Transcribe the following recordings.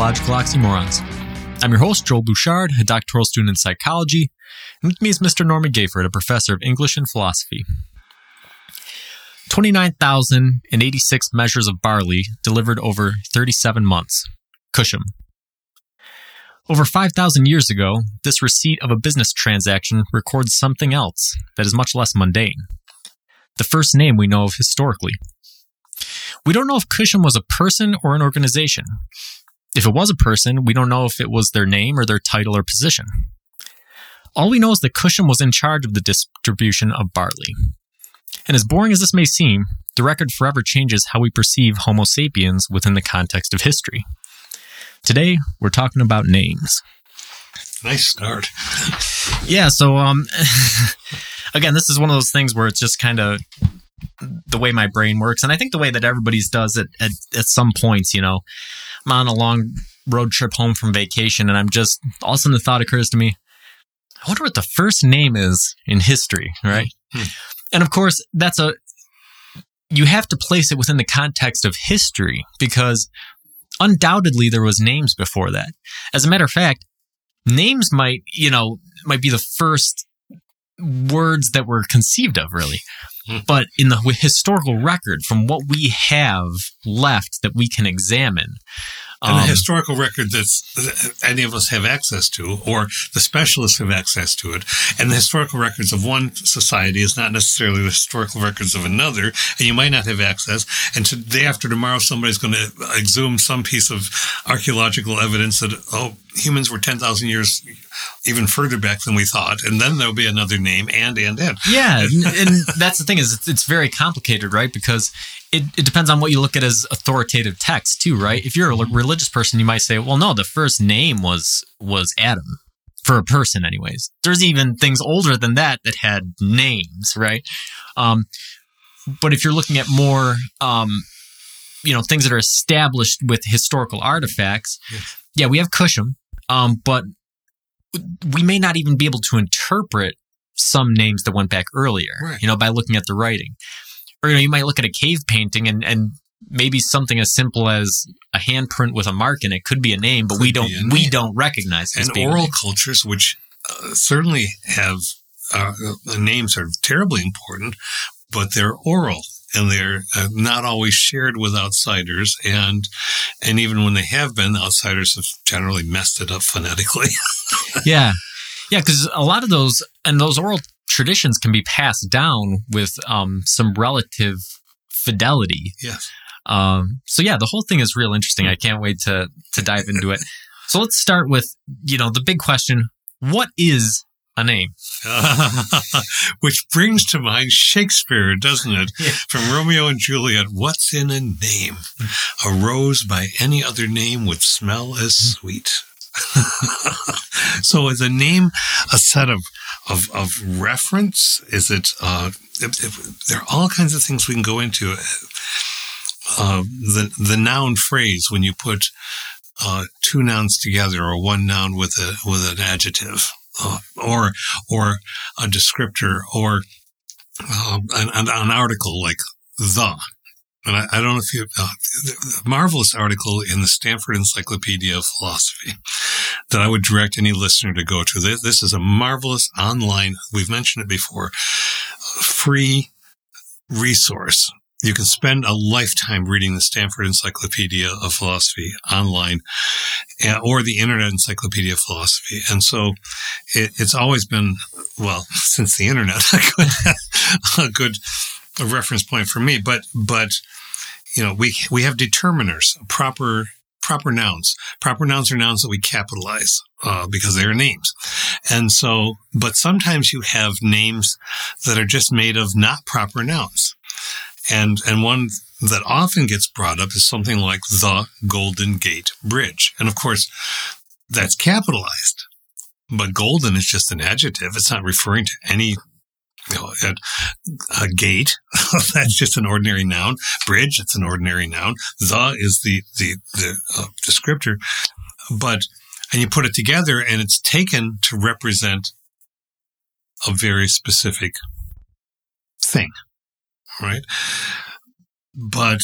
Ontological Oxymorons. I'm your host, Joel Bouchard, a doctoral student in psychology, and with me is Mr. Norman Gayford, a professor of English and philosophy. 29,086 measures of barley delivered over 37 months. Kushim. Over 5,000 years ago, this receipt of a business transaction records something else that is much less mundane. The first name we know of historically. We don't know if Kushim was a person or an organization. If it was a person, we don't know if it was their name or their title or position. All we know is that Kushim was in charge of the distribution of barley. And as boring as this may seem, the record forever changes how we perceive Homo sapiens within the context of history. Today, we're talking about names. Nice start. Yeah, so um again, this is one of those things where it's just kind of the way my brain works and I think the way that everybody's does it at, at some points, you know. I'm on a long road trip home from vacation and I'm just all of a sudden the thought occurs to me, I wonder what the first name is in history, right? Hmm. And of course, that's a you have to place it within the context of history because undoubtedly there was names before that. As a matter of fact, names might, you know, might be the first words that were conceived of really. Hmm. But in the historical record from what we have left that we can examine, And the um, historical record that any of us have access to, or the specialists have access to it, and the historical records of one society is not necessarily the historical records of another, and you might not have access. And today after tomorrow, somebody's going to exhume some piece of archaeological evidence that oh, humans were ten thousand years even further back than we thought, and then there'll be another name, and and and. Yeah, and, and that's the thing is it's, it's very complicated, right? Because it, it depends on what you look at as authoritative text too, right? If you're a religious person, you might say, well, no, the first name was was Adam for a person, anyways. There's even things older than that that had names, right? Um, but if you're looking at more, um, you know, things that are established with historical artifacts, Yes. yeah, we have Kushim, um, but we may not even be able to interpret some names that went back earlier, Right. you know, by looking at the writing. Or, you know, you might look at a cave painting and, and maybe something as simple as a handprint with a mark in it could be a name, but we don't, we don't recognize it as and oral cultures, which uh, certainly have uh, names are terribly important, but they're oral and they're uh, not always shared with outsiders. And and even when they have been, outsiders have generally messed it up phonetically. yeah. Yeah. Cause a lot of those, and those oral traditions can be passed down with, um, some relative fidelity. yes. Um, so yeah, the whole thing is real interesting. I can't wait to, to dive into it. So let's start with, you know, the big question. What is a name? Which brings to mind Shakespeare, doesn't it? Yeah. From Romeo and Juliet. What's in a name? A rose by any other name would smell as sweet. so is a name a set of of, of reference? Is it? Uh, if, if, there are all kinds of things we can go into. Uh, the the noun phrase when you put uh, two nouns together or one noun with a with an adjective uh, or or a descriptor or um, an, an, article like the. And I, I don't know if you, uh, marvelous article in the Stanford Encyclopedia of Philosophy that I would direct any listener to go to. This, this is a marvelous online, we've mentioned it before, free resource. You can spend a lifetime reading the Stanford Encyclopedia of Philosophy online uh, or the Internet Encyclopedia of Philosophy. And so it, it's always been, well, since the Internet, a good, a reference point for me. But, but, you know, we, we have determiners, proper, proper nouns. Proper nouns are nouns that we capitalize, uh, because they are names. And so, but sometimes you have names that are just made of not proper nouns. And, and one that often gets brought up is something like the Golden Gate Bridge. And of course, that's capitalized, but golden is just an adjective. It's not referring to any, you know, a, a gate. that's just an ordinary noun. Bridge, it's an ordinary noun. The is the, the, the uh, descriptor. But, and you put it together and it's taken to represent a very specific thing, right? But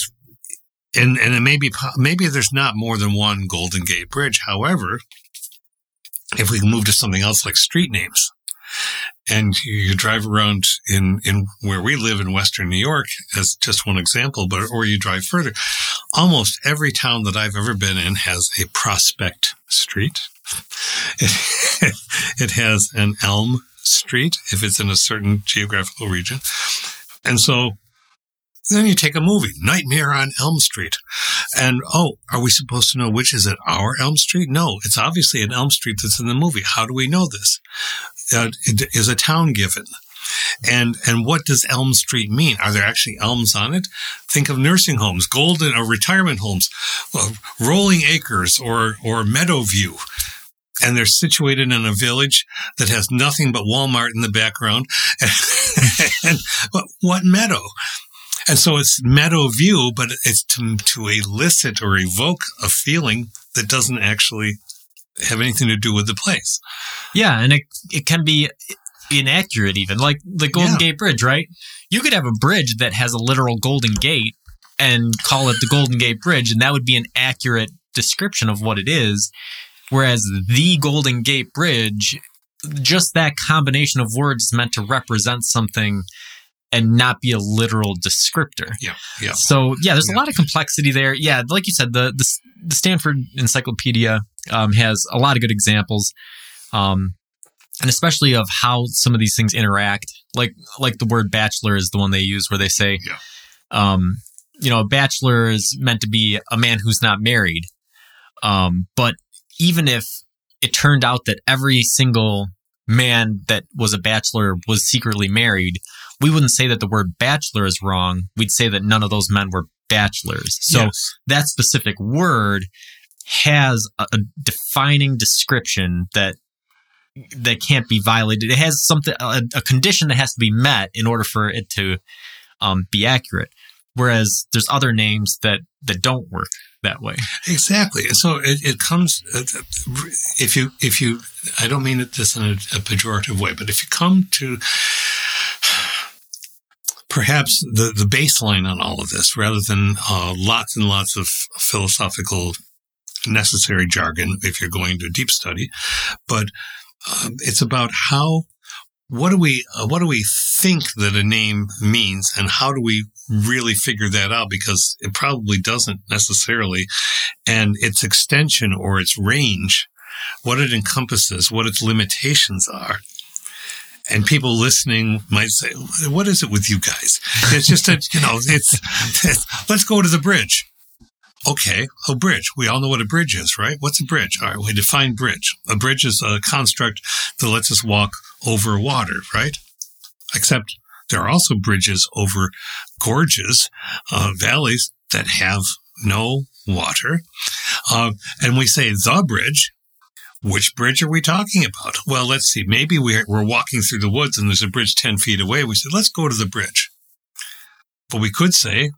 and and it may be maybe there's not more than one Golden Gate Bridge. However, if we can move to something else like street names, and you drive around in in where we live in Western New York as just one example, but or you drive further, almost every town that I've ever been in has a Prospect Street. It, it has an Elm Street if it's in a certain geographical region, and so then you take a movie, Nightmare on Elm Street. And oh, are we supposed to know which is it? Our Elm Street? No, it's obviously an Elm Street that's in the movie. How do we know this? Uh, is a town given? And and what does Elm Street mean? Are there actually elms on it? Think of nursing homes, golden or retirement homes, uh, rolling acres or or meadow view And they're situated in a village that has nothing but Walmart in the background. and, and what meadow? And so it's meadow view, but it's to, to elicit or evoke a feeling that doesn't actually have anything to do with the place. Yeah, and it it can be inaccurate even. Like the Golden yeah. Gate Bridge, right? You could have a bridge that has a literal Golden Gate and call it the Golden Gate Bridge, and that would be an accurate description of what it is. Whereas the Golden Gate Bridge, just that combination of words is meant to represent something and not be a literal descriptor. Yeah, yeah. So yeah, there's yeah. a lot of complexity there. Yeah, like you said, the the, the Stanford Encyclopedia um, has a lot of good examples, um, and especially of how some of these things interact. Like like the word bachelor is the one they use, where they say, yeah. um, you know, a bachelor is meant to be a man who's not married. Um, but even if it turned out that every single man that was a bachelor was secretly married, we wouldn't say that the word bachelor is wrong. We'd say that none of those men were bachelors. So yes. that specific word has a, a, defining description that that can't be violated. It has something a, a, condition that has to be met in order for it to um, be accurate. Whereas there's other names that that don't work that way. Exactly. So it, it comes uh, if you if you I don't mean it this in a, a pejorative way, but if you come to perhaps the, the baseline on all of this rather than uh, lots and lots of philosophical necessary jargon if you're going to deep study, but um, it's about how what do we uh, what do we think that a name means and how do we really figure that out? Because it probably doesn't necessarily. And its extension or its range what it encompasses what its limitations are and people listening might say, "What is it with you guys?" It's just a, you know, it's, it's let's go to the bridge. Okay, a bridge. We all know what a bridge is, right? What's a bridge? All right, we define bridge. A bridge is a construct that lets us walk over water, right? Except there are also bridges over gorges, uh, valleys that have no water. Uh, and we say the bridge which bridge are we talking about? Well, let's see. Maybe we're, we're walking through the woods and there's a bridge 10 feet away. We said, let's go to the bridge. But we could say,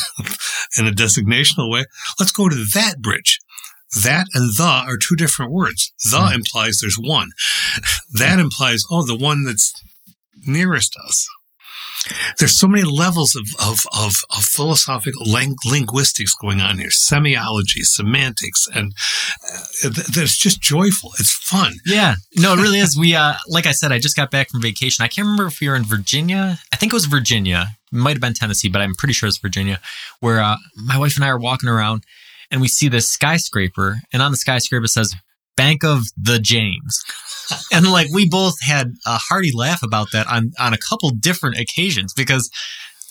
in a designational way, let's go to that bridge. That and the are two different words. The mm. implies there's one. That implies, oh, the one that's nearest us there's so many levels of, of, of, of philosophical ling- linguistics going on here, semiology, semantics, and uh, that's just joyful. It's fun. Yeah, no, it really is. We, uh, like I said, I just got back from vacation. I can't remember if we were in Virginia. I think it was Virginia. It might have been Tennessee, but I'm pretty sure it's Virginia, where uh, my wife and I are walking around and we see this skyscraper, and on the skyscraper it says Bank of the James and like we both had a hearty laugh about that on on a couple different occasions because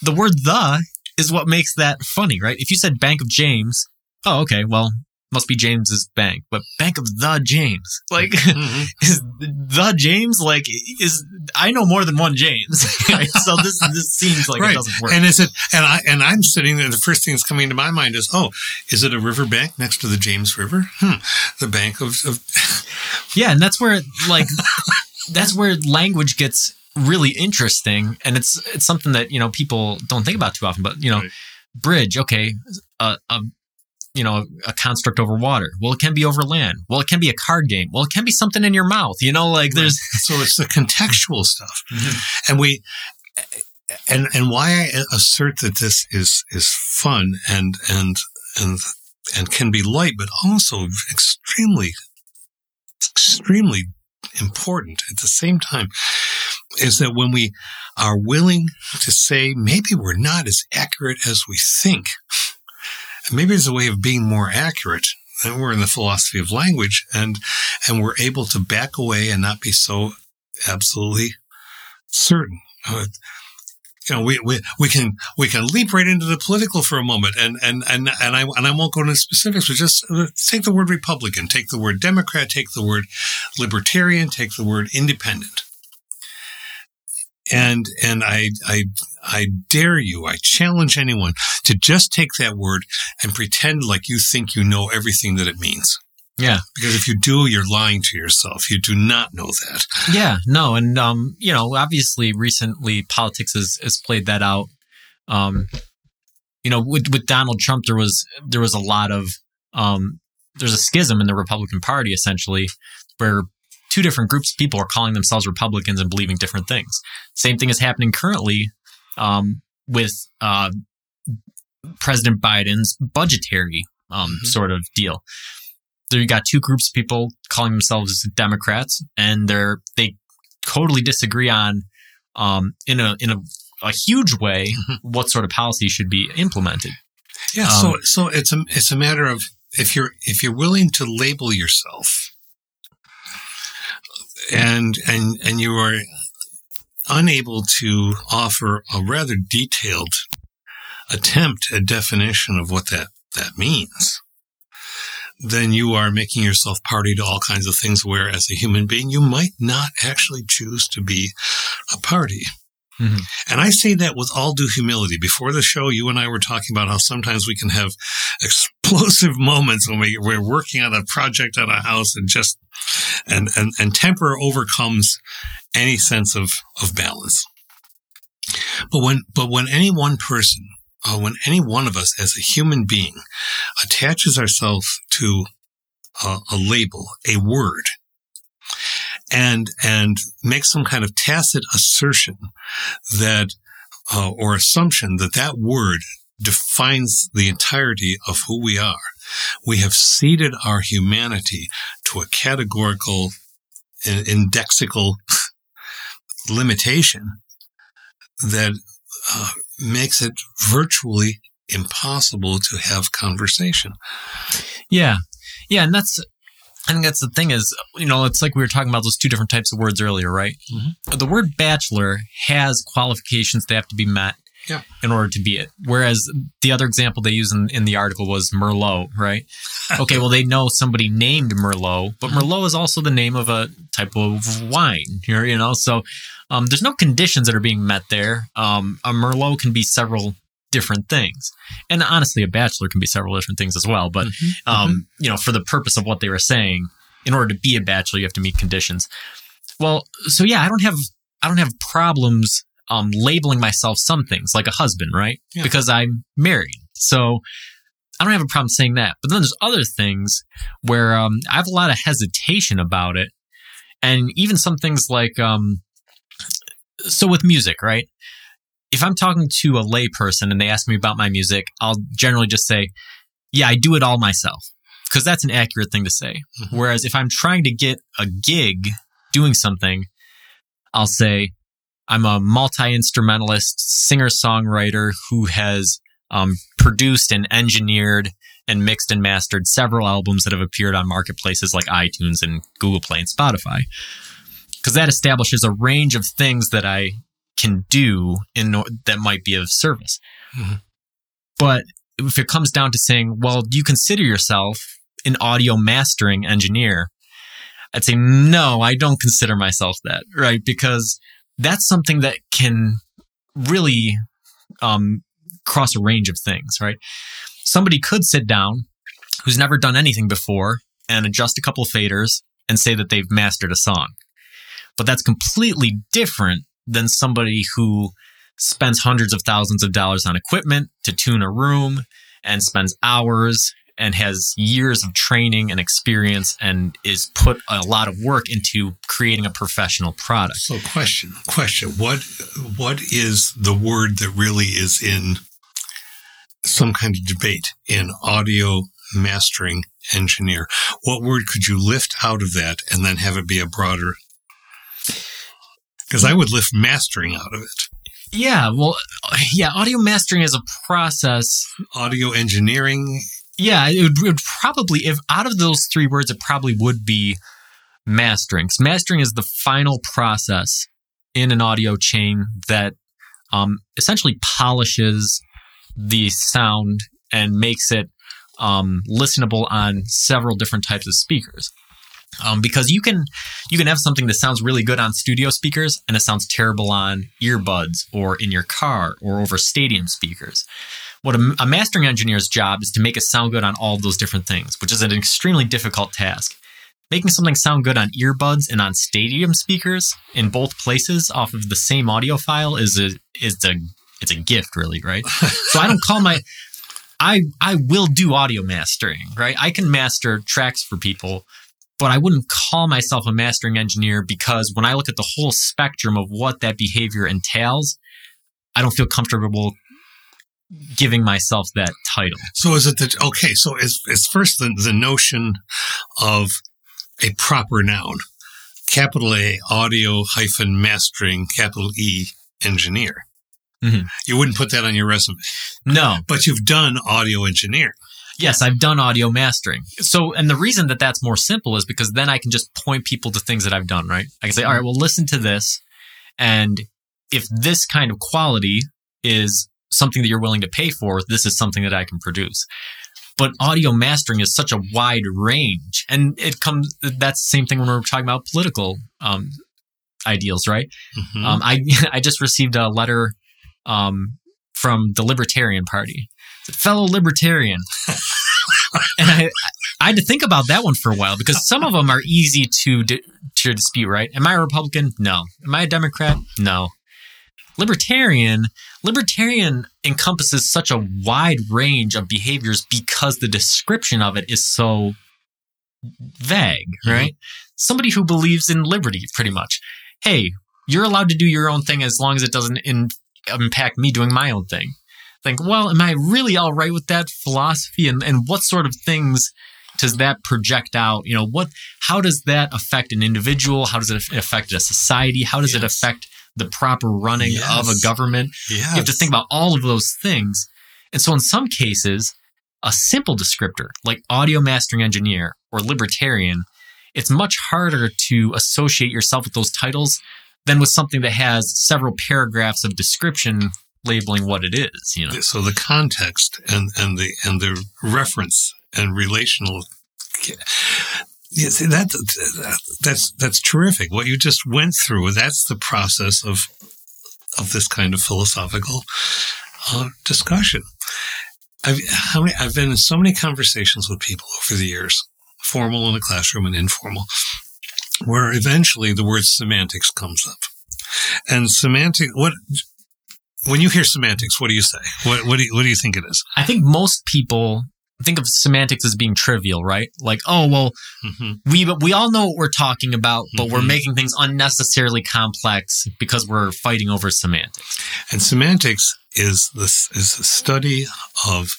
the word the is what makes that funny, right? If you said Bank of James, oh okay, well must be James's bank, but Bank of the James, like mm-hmm. is the James like is I know more than one James, right? so this this seems like right. it doesn't work. And is it? And I and I'm sitting there. The first thing that's coming to my mind is, oh, is it a river bank next to the James River? Hmm, the bank of, of yeah, and that's where like that's where language gets really interesting, and it's it's something that you know people don't think about too often, but you know. Right. Bridge, okay, a you know, a construct over water. Well, it can be over land. Well, it can be a card game. Well, it can be something in your mouth. You know, like there's so it's the contextual stuff, mm-hmm. and we. and and why I assert that this is is fun and and and and can be light, but also extremely extremely important at the same time, is that when we are willing to say maybe we're not as accurate as we think, maybe it's a way of being more accurate. And we're in the philosophy of language, and and we're able to back away and not be so absolutely certain. Uh, you know, we, we, we can, we can leap right into the political for a moment and, and, and, and I, and I won't go into specifics, but just uh, take the word Republican, take the word Democrat, take the word libertarian, take the word independent. And, and I, I, I dare you, I challenge anyone to just take that word and pretend like you think you know everything that it means. Yeah. Because if you do, you're lying to yourself. You do not know that. Yeah, no. And, um, you know, obviously recently politics has, has played that out. Um, you know, with, with Donald Trump, there was, there was a lot of, um, there's a schism in the Republican Party essentially where two different groups of people are calling themselves Republicans and believing different things. Same thing is happening currently, um, with, uh, President Biden's budgetary, um, mm-hmm. sort of deal there you got two groups of people calling themselves Democrats, and they're they totally disagree on um, in a in a, a huge way mm-hmm. what sort of policy should be implemented. Yeah, um, so so it's a it's a matter of if you're if you're willing to label yourself and and and you are unable to offer a rather detailed attempt at definition of what that that means then you are making yourself party to all kinds of things where as a human being, you might not actually choose to be a party. Mm-hmm. And I say that with all due humility. Before the show, you and I were talking about how sometimes we can have explosive moments when we, we're working on a project on a house and just, and, and, and temper overcomes any sense of, of balance. But when, but when any one person uh, when any one of us as a human being attaches ourselves to a, a label, a word, and and makes some kind of tacit assertion that uh, or assumption that that word defines the entirety of who we are. We have ceded our humanity to a categorical, indexical limitation that uh, makes it virtually impossible to have conversation. Yeah. Yeah. And that's, I think that's the thing is, you know, it's like we were talking about those two different types of words earlier, right? Mm-hmm. The word bachelor has qualifications that have to be met yeah. in order to be it. Whereas the other example they use in, in the article was Merlot, right? okay, well, they know somebody named Merlot, but mm-hmm. Merlot is also the name of a type of wine here, you know? So um, there's no conditions that are being met there. Um, a Merlot can be several different things. And honestly, a bachelor can be several different things as well. But, mm-hmm. Um, mm-hmm. you know, for the purpose of what they were saying, in order to be a bachelor, you have to meet conditions. Well, so yeah, I don't have, I don't have problems um, labeling myself some things like a husband, right? Yeah. Because I'm married. So I don't have a problem saying that. But then there's other things where um, I have a lot of hesitation about it. And even some things like, um, so with music, right? If I'm talking to a layperson and they ask me about my music, I'll generally just say, yeah, I do it all myself. Because that's an accurate thing to say. Mm-hmm. Whereas if I'm trying to get a gig doing something, I'll say, I'm a multi instrumentalist singer songwriter who has um, produced and engineered and mixed and mastered several albums that have appeared on marketplaces like iTunes and Google Play and Spotify. Because that establishes a range of things that I can do in that might be of service. Mm-hmm. But if it comes down to saying, well, do you consider yourself an audio mastering engineer? I'd say, no, I don't consider myself that, right? Because that's something that can really um, cross a range of things, right? Somebody could sit down who's never done anything before and adjust a couple faders and say that they've mastered a song. But that's completely different than somebody who spends hundreds of thousands of dollars on equipment to tune a room and spends hours and has years of training and experience and is put a lot of work into creating a professional product. So question, question, what what is the word that really is in some kind of debate in audio mastering engineer? What word could you lift out of that and then have it be a broader because I would lift mastering out of it. Yeah, well, yeah, audio mastering is a process. Audio engineering. Yeah, it would, it would probably, if out of those three words, it probably would be mastering. mastering is the final process in an audio chain that um, essentially polishes the sound and makes it um, listenable on several different types of speakers. Um, because you can you can have something that sounds really good on studio speakers and it sounds terrible on earbuds or in your car or over stadium speakers. What a, a mastering engineer's job is to make it sound good on all those different things, which is an extremely difficult task. Making something sound good on earbuds and on stadium speakers in both places off of the same audio file is a is a it's a gift, really, right? so I don't call my I I will do audio mastering, right? I can master tracks for people but I wouldn't call myself a mastering engineer because when I look at the whole spectrum of what that behavior entails, I don't feel comfortable giving myself that title. So is it that okay? So is is first the the notion of a proper noun, capital A audio hyphen mastering capital E engineer. Mm-hmm. You wouldn't put that on your resume. No, but you've done audio engineering. Yes, I've done audio mastering. So, and the reason that that's more simple is because then I can just point people to things that I've done, right? I can say, all right, well, listen to this. And if this kind of quality is something that you're willing to pay for, this is something that I can produce. But audio mastering is such a wide range. And it comes, that's the same thing when we're talking about political um, ideals, right? Mm-hmm. Um, I, I just received a letter um, from the Libertarian Party fellow libertarian. and I, I had to think about that one for a while because some of them are easy to to dispute. Right? Am I a Republican? No. Am I a Democrat? No. Libertarian, libertarian encompasses such a wide range of behaviors because the description of it is so vague, mm-hmm. right? Mm-hmm. Somebody who believes in liberty, pretty much. Hey, you're allowed to do your own thing as long as it doesn't in, impact me doing my own thing think, well, am I really all right with that philosophy? And, and what sort of things does that project out? You know, what, how does that affect an individual? How does it affect a society? How does yes. it affect the proper running yes. of a government? Yes. You have to think about all of those things. And so in some cases, a simple descriptor like audio mastering engineer or libertarian, it's much harder to associate yourself with those titles than with something that has several paragraphs of description labeling what it is. You know, so the context and and the and the reference and relational. Yeah, see, that, that's that's terrific. What you just went through, that's the process of of this kind of philosophical uh, discussion. I've how many, I've been in so many conversations with people over the years, formal in the classroom and informal, where eventually the word semantics comes up. And semantic, what when you hear semantics, what do you say? What, what, do you, what do you think it is? I think most people think of semantics as being trivial, right? Like, oh, well, mm-hmm. we, we all know what we're talking about, but mm-hmm. we're making things unnecessarily complex because we're fighting over semantics. And semantics is this is a study of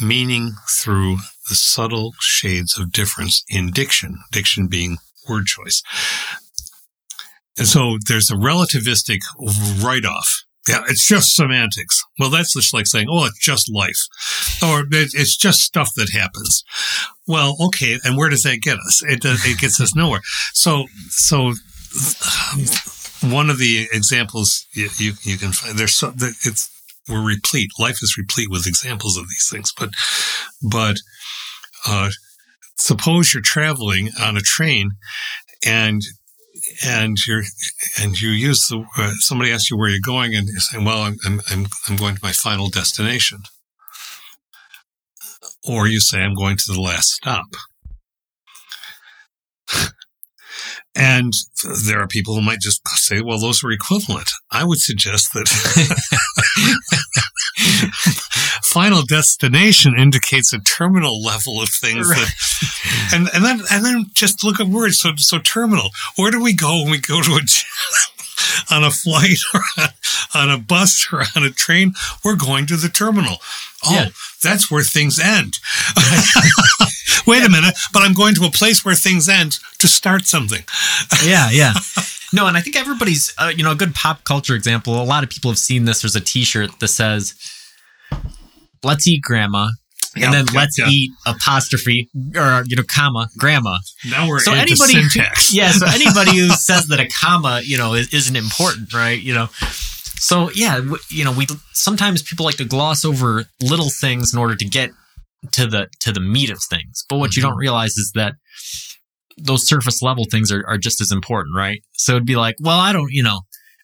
meaning through the subtle shades of difference in diction, diction being word choice. And so there's a relativistic write off yeah, it's just semantics. Well, that's just like saying, oh, it's just life. Or it's just stuff that happens. Well, okay. And where does that get us? It, does, it gets us nowhere. So, so one of the examples you, you, you can find, there's so, it's, we're replete. Life is replete with examples of these things. But, but, uh, suppose you're traveling on a train and and you're and you use the uh, somebody asks you where you're going and you're saying well I'm, I'm i'm going to my final destination. Or you say i'm going to the last stop. And there are people who might just say well those are equivalent. I would suggest that final destination indicates a terminal level of things Right. that, and, and then, and then just look at words. So, so terminal, where do we go when we go to a, on a flight or on, a bus or on a train? We're going to the terminal. Oh, Yeah. that's where things end. Wait a minute, but I'm going to a place where things end to start something. yeah, yeah. No, and I think everybody's, uh, you know, a good pop culture example. A lot of people have seen this. There's a T-shirt that says, "Let's eat grandma," and then "Let's eat apostrophe or you know, comma grandma." Now we're So anybody, syntax. yeah. So anybody who says that a comma, you know, is, isn't important, right? You know. So yeah, w- you know, we sometimes people like to gloss over little things in order to get to the to the meat of things. But what you don't realize is that those surface level things are, are just as important, right? So it'd be like, well, I don't, you know,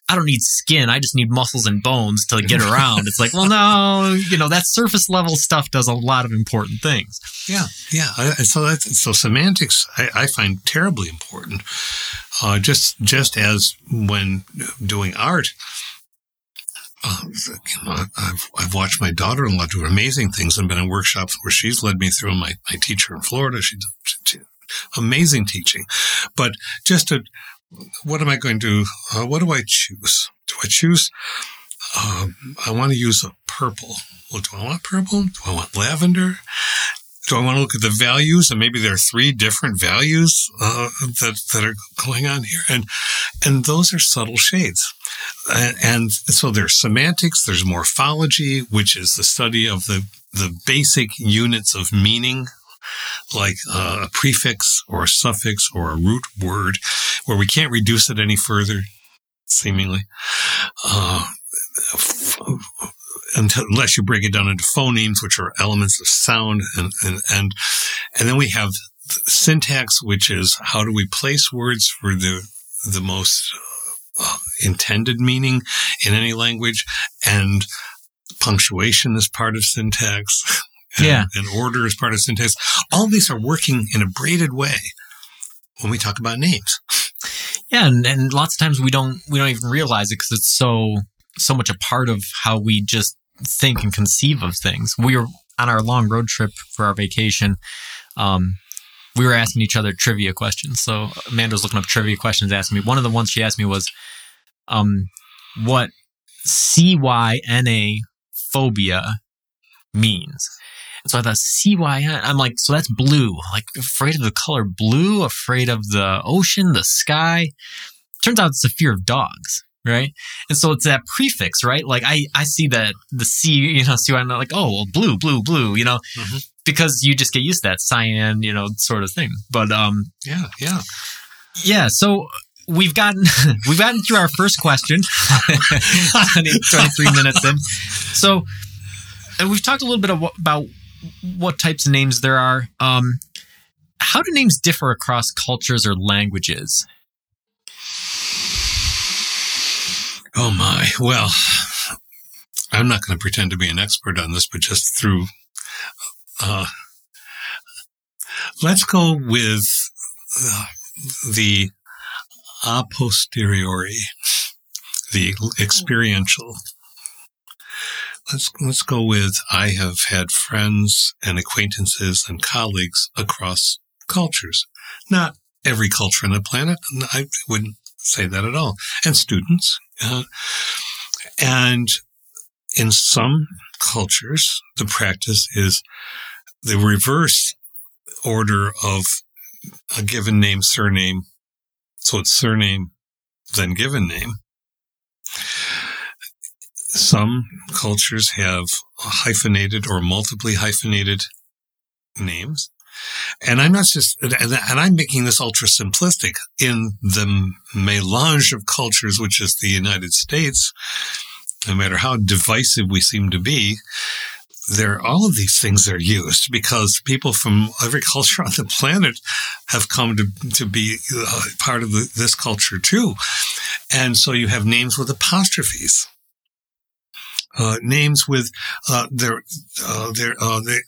I don't need skin. I just need muscles and bones to get around. it's like, well, no, you know, that surface level stuff does a lot of important things. Yeah, yeah. So that's so semantics. I, I find terribly important. Uh, just just as when doing art, uh, you know, I've I've watched my daughter-in-law do amazing things and been in workshops where she's led me through. My my teacher in Florida, she, she amazing teaching, but just to what am I going to? Uh, what do I choose? Do I choose? Um, I want to use a purple. Well, do I want purple? Do I want lavender? do I want to look at the values? And maybe there are three different values uh, that that are going on here, and and those are subtle shades. And, and so there's semantics, there's morphology, which is the study of the the basic units of meaning, like uh, a prefix or a suffix or a root word, where we can't reduce it any further, seemingly. Uh, f- unless you break it down into phonemes, which are elements of sound, and and and, and then we have syntax, which is how do we place words for the the most uh, intended meaning in any language, and punctuation is part of syntax. And, Yeah. and order is part of syntax. All these are working in a braided way when we talk about names. Yeah, and, and lots of times we don't we don't even realize it because it's so so much a part of how we just think and conceive of things. We were on our long road trip for our vacation. Um, we were asking each other trivia questions. So Amanda was looking up trivia questions, asking me. One of the ones she asked me was, um, "What CYNA phobia means?" So I thought CYN. I'm like, so that's blue. Like afraid of the color blue, afraid of the ocean, the sky. Turns out it's a fear of dogs, right? And so it's that prefix, right? Like I, I see that the C, you know, CYN, like, oh, well, blue, blue, blue, you know, Mhm. because you just get used to that cyan, you know, sort of thing. But um, Yeah, yeah. yeah, so we've gotten we've gotten through our first question 23 minutes in so and we've talked a little bit about what types of names there are um how do names differ across cultures or languages Oh my. Well, I'm not going to pretend to be an expert on this, but just through, uh, let's go with uh, the a posteriori, the experiential. Let's let's go with I have had friends and acquaintances and colleagues across cultures. Not every culture on the planet. I wouldn't say that at all. And students. Uh, and in some cultures, the practice is the reverse order of a given name, surname. So it's surname, then given name. Some cultures have hyphenated or multiply hyphenated names. And I'm not just, and, I'm making this ultra simplistic in the melange of cultures, which is the United States. No matter how divisive we seem to be, there all of these things are used because people from every culture on the planet have come to to be uh, part of the, this culture too, and so you have names with apostrophes, uh, names with uh, their uh, their uh, their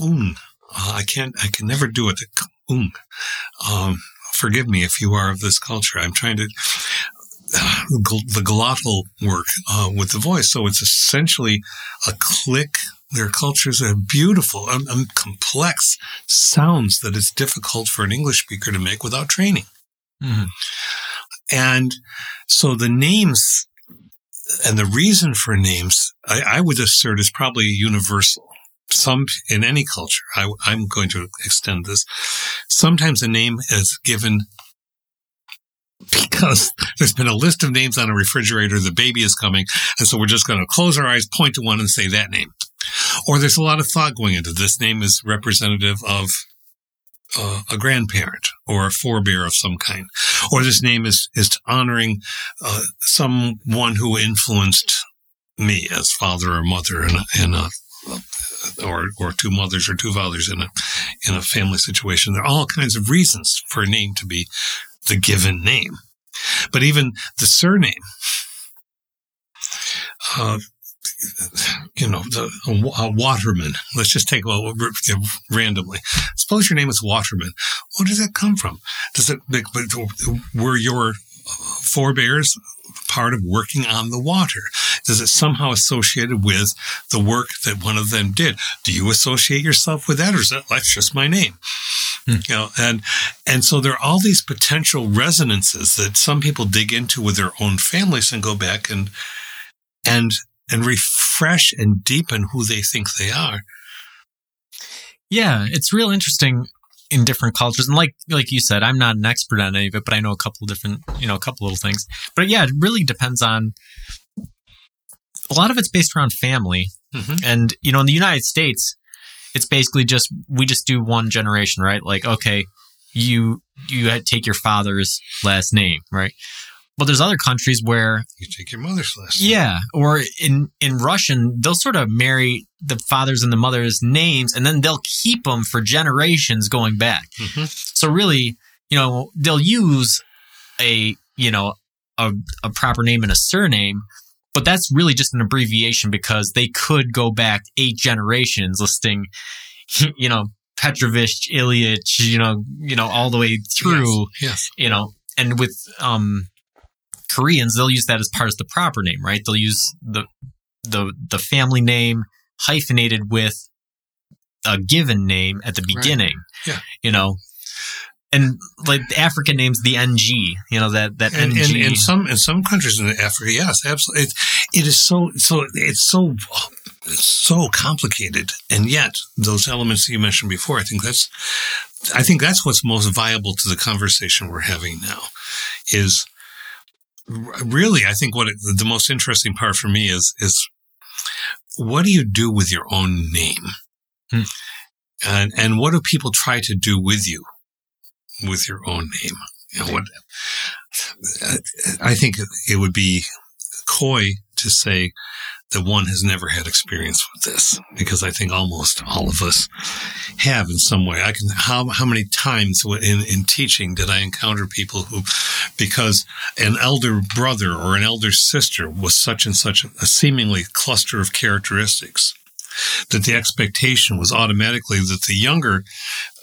um. Uh, I can't. I can never do it. Um. Um. Forgive me if you are of this culture. I'm trying to. Uh, the glottal work uh, with the voice. So it's essentially a click. their cultures are beautiful, um, um, complex sounds that it's difficult for an English speaker to make without training. Mm-hmm. And so the names and the reason for names, I, I, would assert, is probably universal. Some in any culture, I, I'm going to extend this. Sometimes a name is given because there's been a list of names on a refrigerator. The baby is coming. And so we're just going to close our eyes, point to one and say that name. Or there's a lot of thought going into this name is representative of uh, a grandparent or a forebear of some kind. Or this name is, is honoring uh, someone who influenced me as father or mother in a, in a or or two mothers or two fathers in a in a family situation. There are all kinds of reasons for a name to be the given name. But even the surname, uh, you know, the, a, a, Waterman. Let's just take well randomly. Suppose your name is Waterman. Where does that come from? Does it? Were your forebears part of working on the water? Is it somehow associated with the work that one of them did? Do you associate yourself with that, or is that that's just my name? Hmm. You know, and and so there are all these potential resonances that some people dig into with their own families and go back and and and refresh and deepen who they think they are. Yeah, it's real interesting in different cultures. And like like you said, I'm not an expert on any of it, but I know a couple different, you know, a couple little things. But yeah, it really depends on a lot of it's based around family. Mm-hmm. And, you know, in the United States, it's basically just we just do one generation, right? Like, okay, you you take your father's last name, right? But there's other countries where you take your mother's last name. Yeah, or in in Russian, they'll sort of marry the fathers and the mothers' names, and then they'll keep them for generations going back. Mm-hmm. So really, you know, they'll use a you know a, a proper name and a surname, but that's really just an abbreviation because they could go back eight generations listing, you know, Petrovich, Ilyich, you know, you know, all the way through. Yes. yes. You know, and with um Koreans, they'll use that as part of the proper name, right? They'll use the the the family name hyphenated with a given name at the beginning. Right. Yeah. You know, and like the African names, the NG, you know that that and, NG. And in some in some countries in Africa, yes, absolutely. It, it is so so it's so it's so complicated, and yet those elements that you mentioned before, I think that's I think that's what's most viable to the conversation we're having now. Is really, I think what it, the most interesting part for me is is what do you do with your own name, hmm. and and what do people try to do with you with your own name. You know, what, I think it would be coy to say that one has never had experience with this because I think almost all of us have in some way. I can, how, how many times in, in teaching did I encounter people who, because an elder brother or an elder sister was such and such a seemingly cluster of characteristics that the expectation was automatically that the younger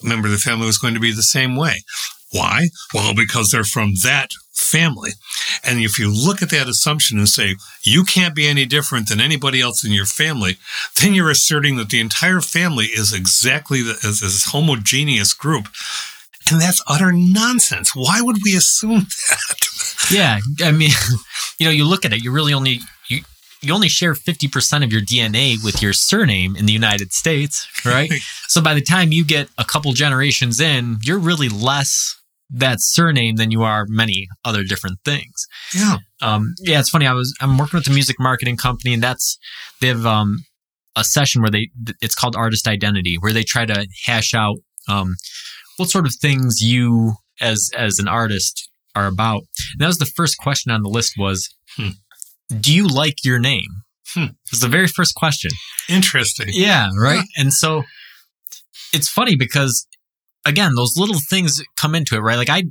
member of the family was going to be the same way. Why? Well, because they're from that family. And if you look at that assumption and say, you can't be any different than anybody else in your family, then you're asserting that the entire family is exactly the, as this homogeneous group. And that's utter nonsense. Why would we assume that? Yeah. I mean, you know, you look at it, you really only, you, you only share 50% of your DNA with your surname in the United States, right? so by the time you get a couple generations in, you're really less that surname than you are many other different things. Yeah. Um, yeah, it's funny. I was I'm working with a music marketing company, and that's they have um, a session where they it's called artist identity, where they try to hash out um, what sort of things you as as an artist are about. And that was the first question on the list was hmm do you like your name? Hmm. It's the very first question. Interesting. Yeah, right. Yeah. And so it's funny because again, those little things come into it, right? Like I,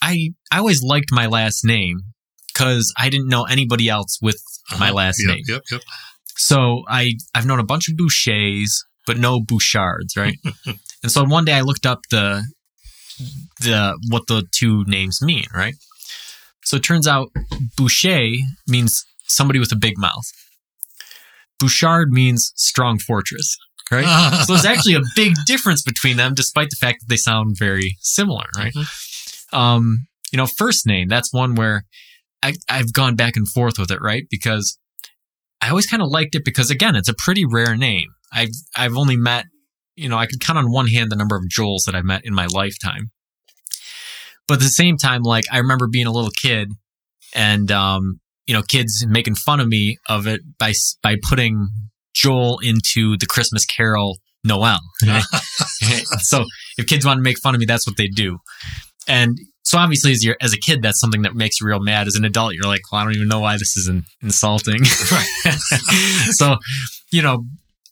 I, I always liked my last name because I didn't know anybody else with uh-huh. my last yep, name. Yep, yep. So I, I've known a bunch of Bouchers, but no Bouchards, right? and so one day I looked up the, the what the two names mean, right? So it turns out Boucher means somebody with a big mouth. Bouchard means strong fortress, right? so there's actually a big difference between them, despite the fact that they sound very similar, right? Um, you know, first name, that's one where I, I've gone back and forth with it, right? Because I always kind of liked it because again, it's a pretty rare name. I've I've only met, you know, I could count on one hand the number of Joels that I've met in my lifetime. But at the same time, like I remember being a little kid and um, you know, kids making fun of me of it by by putting Joel into the Christmas Carol Noel. so if kids want to make fun of me, that's what they do. And so obviously, as you're as a kid, that's something that makes you real mad. As an adult, you're like, well, I don't even know why this is insulting. so, you know,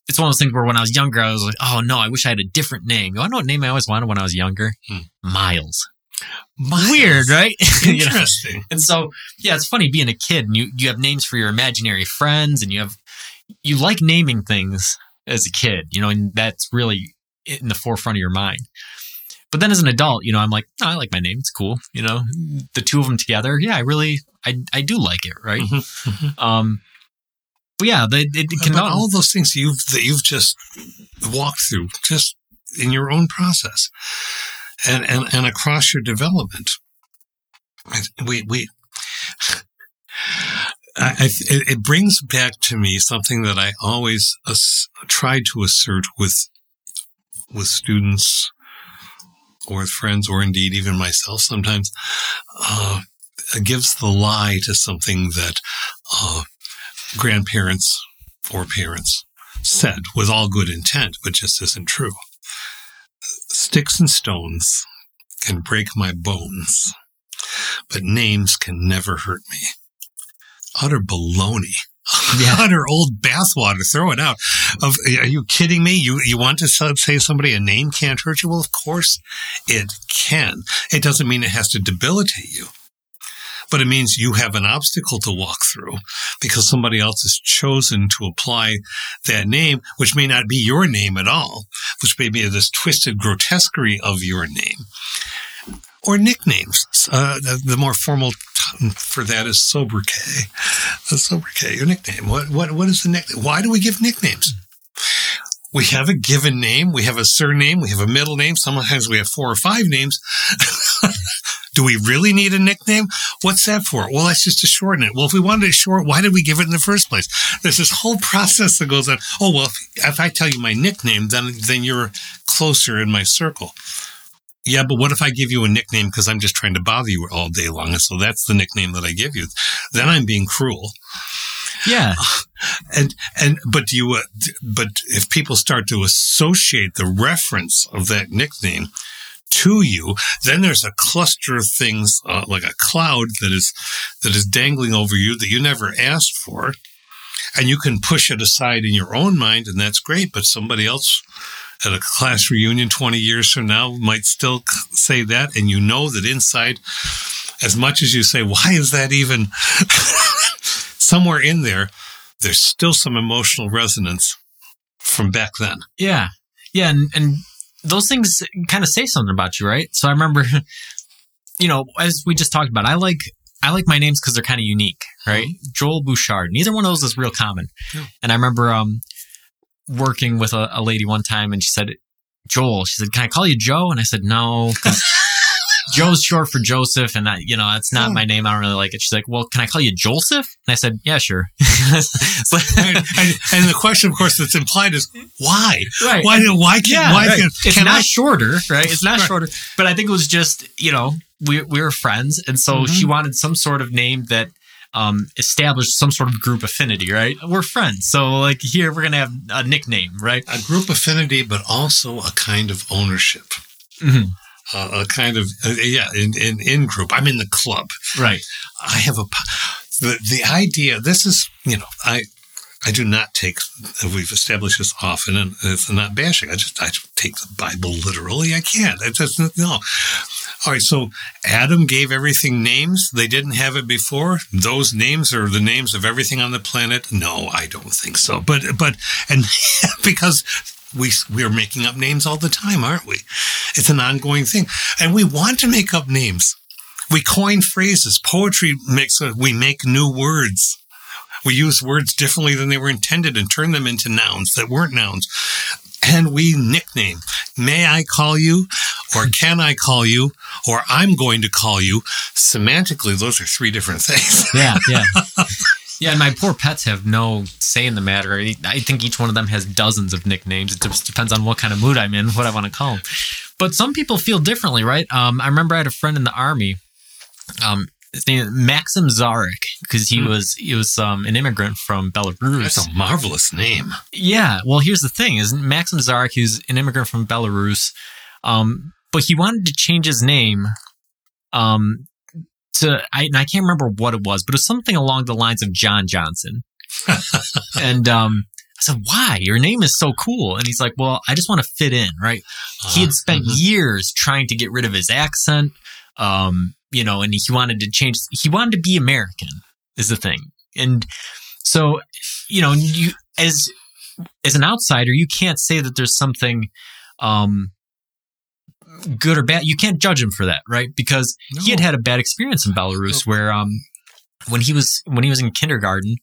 it's one of those things where when I was younger, I was like, oh no, I wish I had a different name. You know what name I always wanted when I was younger? Hmm. Miles. Miles. Weird, right? You know? Interesting. And so, yeah, it's funny being a kid and you, you have names for your imaginary friends and you have, you like naming things as a kid, you know, and that's really in the forefront of your mind. But then as an adult, you know, I'm like, oh, I like my name. It's cool. You know, the two of them together. Yeah, I really, I, I do like it. Right. Mhm, mhm. Um, but yeah, they, it, it can but all those things you've that you've just walked through, just in your own process, and and and across your development, we we. I, it it brings back to me something that I always ass, try to assert with with students or with friends, or indeed even myself. Sometimes uh, gives the lie to something that uh, grandparents or parents said with all good intent, but just isn't true. Sticks and stones can break my bones, but names can never hurt me. Utter baloney. Yeah. Utter old bathwater. Throw it out. Of, are you kidding me? You you want to say somebody a name can't hurt you? Well, of course it can. It doesn't mean it has to debilitate you but it means you have an obstacle to walk through because somebody else has chosen to apply that name, which may not be your name at all, which may be this twisted grotesquerie of your name. Or nicknames. Uh, the, the more formal for that is sobriquet. The sobriquet, your nickname. What, what, what is the nickname? Why do we give nicknames? We have a given name. We have a surname. We have a middle name. Sometimes we have four or five names. Do we really need a nickname? What's that for? Well, that's just to shorten it. Well, if we wanted it short, why did we give it in the first place? There's this whole process that goes on. Oh, well, if, if I tell you my nickname, then, then you're closer in my circle. Yeah, but what if I give you a nickname because I'm just trying to bother you all day long? And so that's the nickname that I give you. Then I'm being cruel. Yeah. And, and, but do you, uh, but if people start to associate the reference of that nickname to you, then there's a cluster of things, uh, like a cloud that is, that is dangling over you that you never asked for. And you can push it aside in your own mind, and that's great. But somebody else at a class reunion 20 years from now might still say that. And you know that inside, as much as you say, why is that even somewhere in there, there's still some emotional resonance from back then. Yeah. Yeah. And, and those things kind of say something about you, right? So I remember, you know, as we just talked about, I like, I like my names because they're kind of unique, right? Joel Bouchard. Neither one of those is real common. Yeah. And I remember, um, working with a, a lady one time and she said, Joel, she said, can I call you Joe? And I said, no. Joe's short for Joseph, and I, you know, that's not Yeah. my name. I don't really like it. She's like, well, can I call you Joseph? And I said, yeah, sure. So- and, and, and the question, of course, that's implied is why? right. Why? do- Why can't? why right. can? it's can not I? shorter, right? It's not Right. shorter. But I think it was just, you know, we we were friends, and so Mhm. she wanted some sort of name that um, established some sort of group affinity, right? We're friends, so like here we're gonna have a nickname, right? A group affinity, but also a kind of ownership. Mhm. Uh, a kind of uh, yeah, in, in in group. I'm in the club. Right. I have a the the idea. This is you know I I do not take. We've established this often, and it's not bashing. I just I take the Bible literally. I can't. It doesn't no. All right. So Adam gave everything names. They didn't have it before. Those names are the names of everything on the planet. No, I don't think so. But but and because we we are making up names all the time, aren't we? It's an ongoing thing, and we want to make up names. We coin phrases. Poetry makes, uh, we make new words. We use words differently than they were intended and turn them into nouns that weren't nouns. And we nickname. May I call you? Or can I call you? Or I'm going to call you. Semantically, those are three different things. Yeah, yeah. Yeah, and my poor pets have no say in the matter. I think each one of them has dozens of nicknames. It just depends on what kind of mood I'm in, what I want to call them. But some people feel differently, right? Um, I remember I had a friend in the army. Um, his name is Maxim Zarek because he Hmm. was he was um, an immigrant from Belarus. That's a marvelous name. Yeah. Well, here's the thing: is Maxim Zarek, who's an immigrant from Belarus, um, but he wanted to change his name, um, to I, and I can't remember what it was, but it was something along the lines of John Johnson. and um, I said, "Why? Your name is so cool." And he's like, "Well, I just want to fit in, right?" he had spent Mhm. years trying to get rid of his accent, um, you know, and he wanted to change. He wanted to be American, is the thing, and so you know, you as as an outsider, you can't say that there's something um, good or bad. You can't judge him for that, right? Because he had had a bad experience in Belarus, where um, when he was when he was in kindergarten,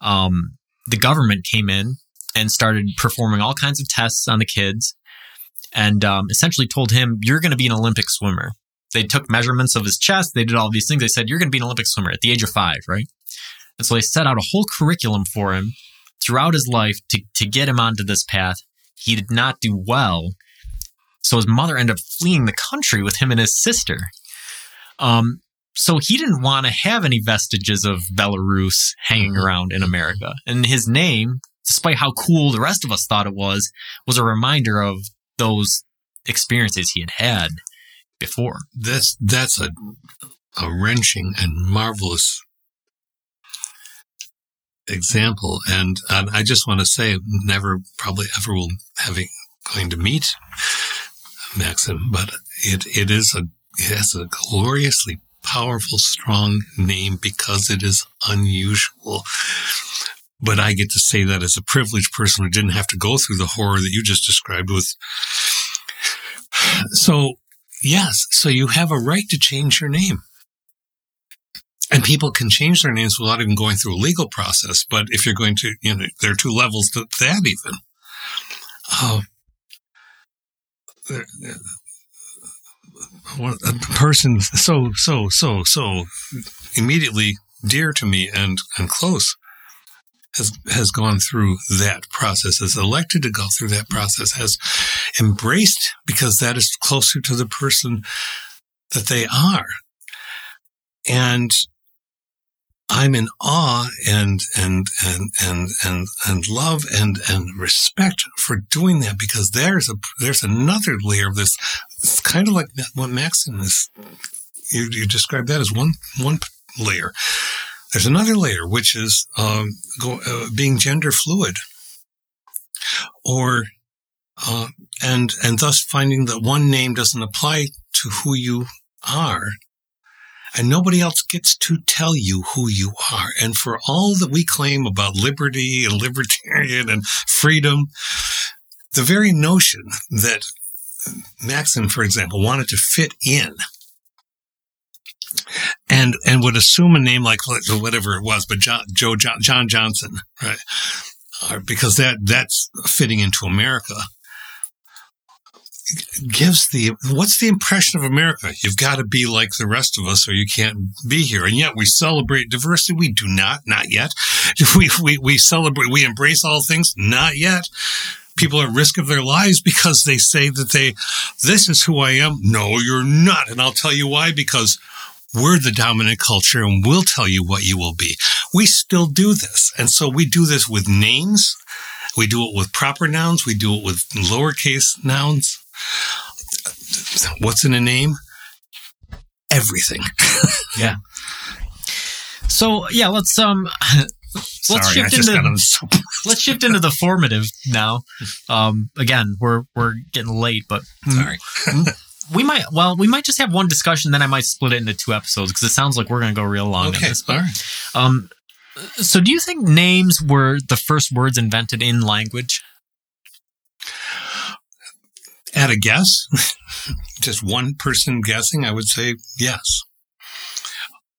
um, the government came in and started performing all kinds of tests on the kids, and um, essentially told him, "You're going to be an Olympic swimmer." They took measurements of his chest. They did all these things. They said, "You're going to be an Olympic swimmer at the age of five, right?" And so they set out a whole curriculum for him throughout his life to to get him onto this path. He did not do well, so his mother ended up fleeing the country with him and his sister. Um, so he didn't want to have any vestiges of Belarus hanging around in America. And his name, despite how cool the rest of us thought it was, was a reminder of those experiences he had had before. That's that's a a wrenching and marvelous example, and, and I just want to say, never, probably ever will having going to meet Maxim, but it it is a it has a gloriously powerful, strong name because it is unusual. But I get to say that as a privileged person who didn't have to go through the horror that you just described with. So Yes. So you have a right to change your name. And people can change their names without even going through a legal process. But if you're going to, you know, there are two levels to that even. Uh, a person so, so, so, so immediately dear to me and, and close has, has gone through that process, has elected to go through that process, has embraced because that is closer to the person that they are. And I'm in awe and, and, and, and, and, and love and, and respect for doing that because there's a, there's another layer of this. It's kind of like what Maxim is, you, you described that as one, one layer. There's another layer, which is, um, go, uh, being gender fluid. Or, uh, and and thus finding that one name doesn't apply to who you are and nobody else gets to tell you who you are. And for all that we claim about liberty and libertarian and freedom the very notion that maxim for example wanted to fit in and and would assume a name like whatever it was but john joe john, john johnson right uh, because that that's fitting into america gives the what's the impression of America? You've got to be like the rest of us or you can't be here. And yet we celebrate diversity. We do not, not yet. We, we, we celebrate, we embrace all things. Not yet. People are at risk of their lives because they say that they, this is who I am. No, you're not. And I'll tell you why, because we're the dominant culture and we'll tell you what you will be. We still do this. And so we do this with names. We do it with proper nouns. We do it with lowercase nouns. What's in a name? Everything. Yeah. So yeah, let's um let's Sorry, I shift just into let's shift into the formative now. Um again, we're we're getting late, but sorry. We might well we might just have one discussion then I might split it into two episodes because it sounds like we're going to go real long on Okay, this. all right. Um so do you think names were the first words invented in language? At a guess, just one person guessing, I would say yes.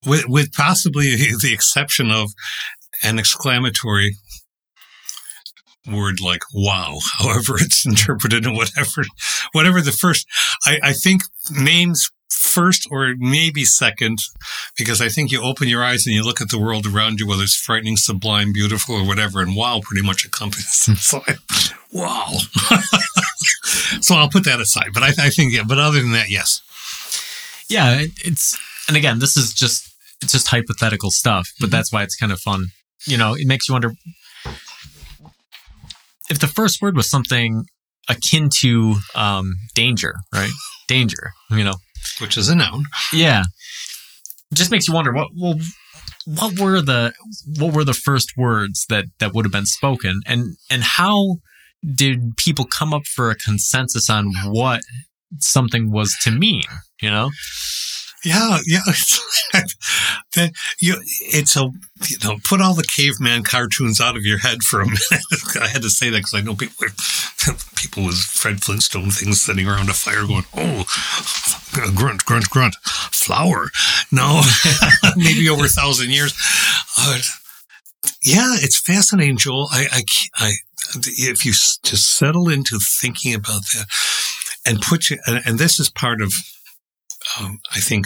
with, with possibly the exception of an exclamatory word like wow, however it's interpreted and whatever, whatever the first, I, I think names first or maybe second, because I think you open your eyes and you look at the world around you, whether it's frightening, sublime, beautiful, or whatever, and wow pretty much accompanies it. So I, wow. so I'll put that aside. But I, I, think, yeah, but other than that, yes. Yeah, it's, and again, this is just, it's just hypothetical stuff, but mm-hmm. that's why it's kind of fun. You know, it makes you wonder if the first word was something akin to um, danger, right? Danger, you know, which is a noun. Yeah, it just makes you wonder what well, what were the what were the first words that that would have been spoken, and and how did people come up for a consensus on what something was to mean? You know. Yeah, yeah. you, it's a you know, put all the caveman cartoons out of your head for a minute. I had to say that because I know people, people with Fred Flintstone things sitting around a fire going, "Oh, grunt, grunt, grunt, flower." No, maybe over a thousand years. Uh, yeah, it's fascinating, Joel. I, I, I, if you just settle into thinking about that and put you, and, and this is part of um, I think,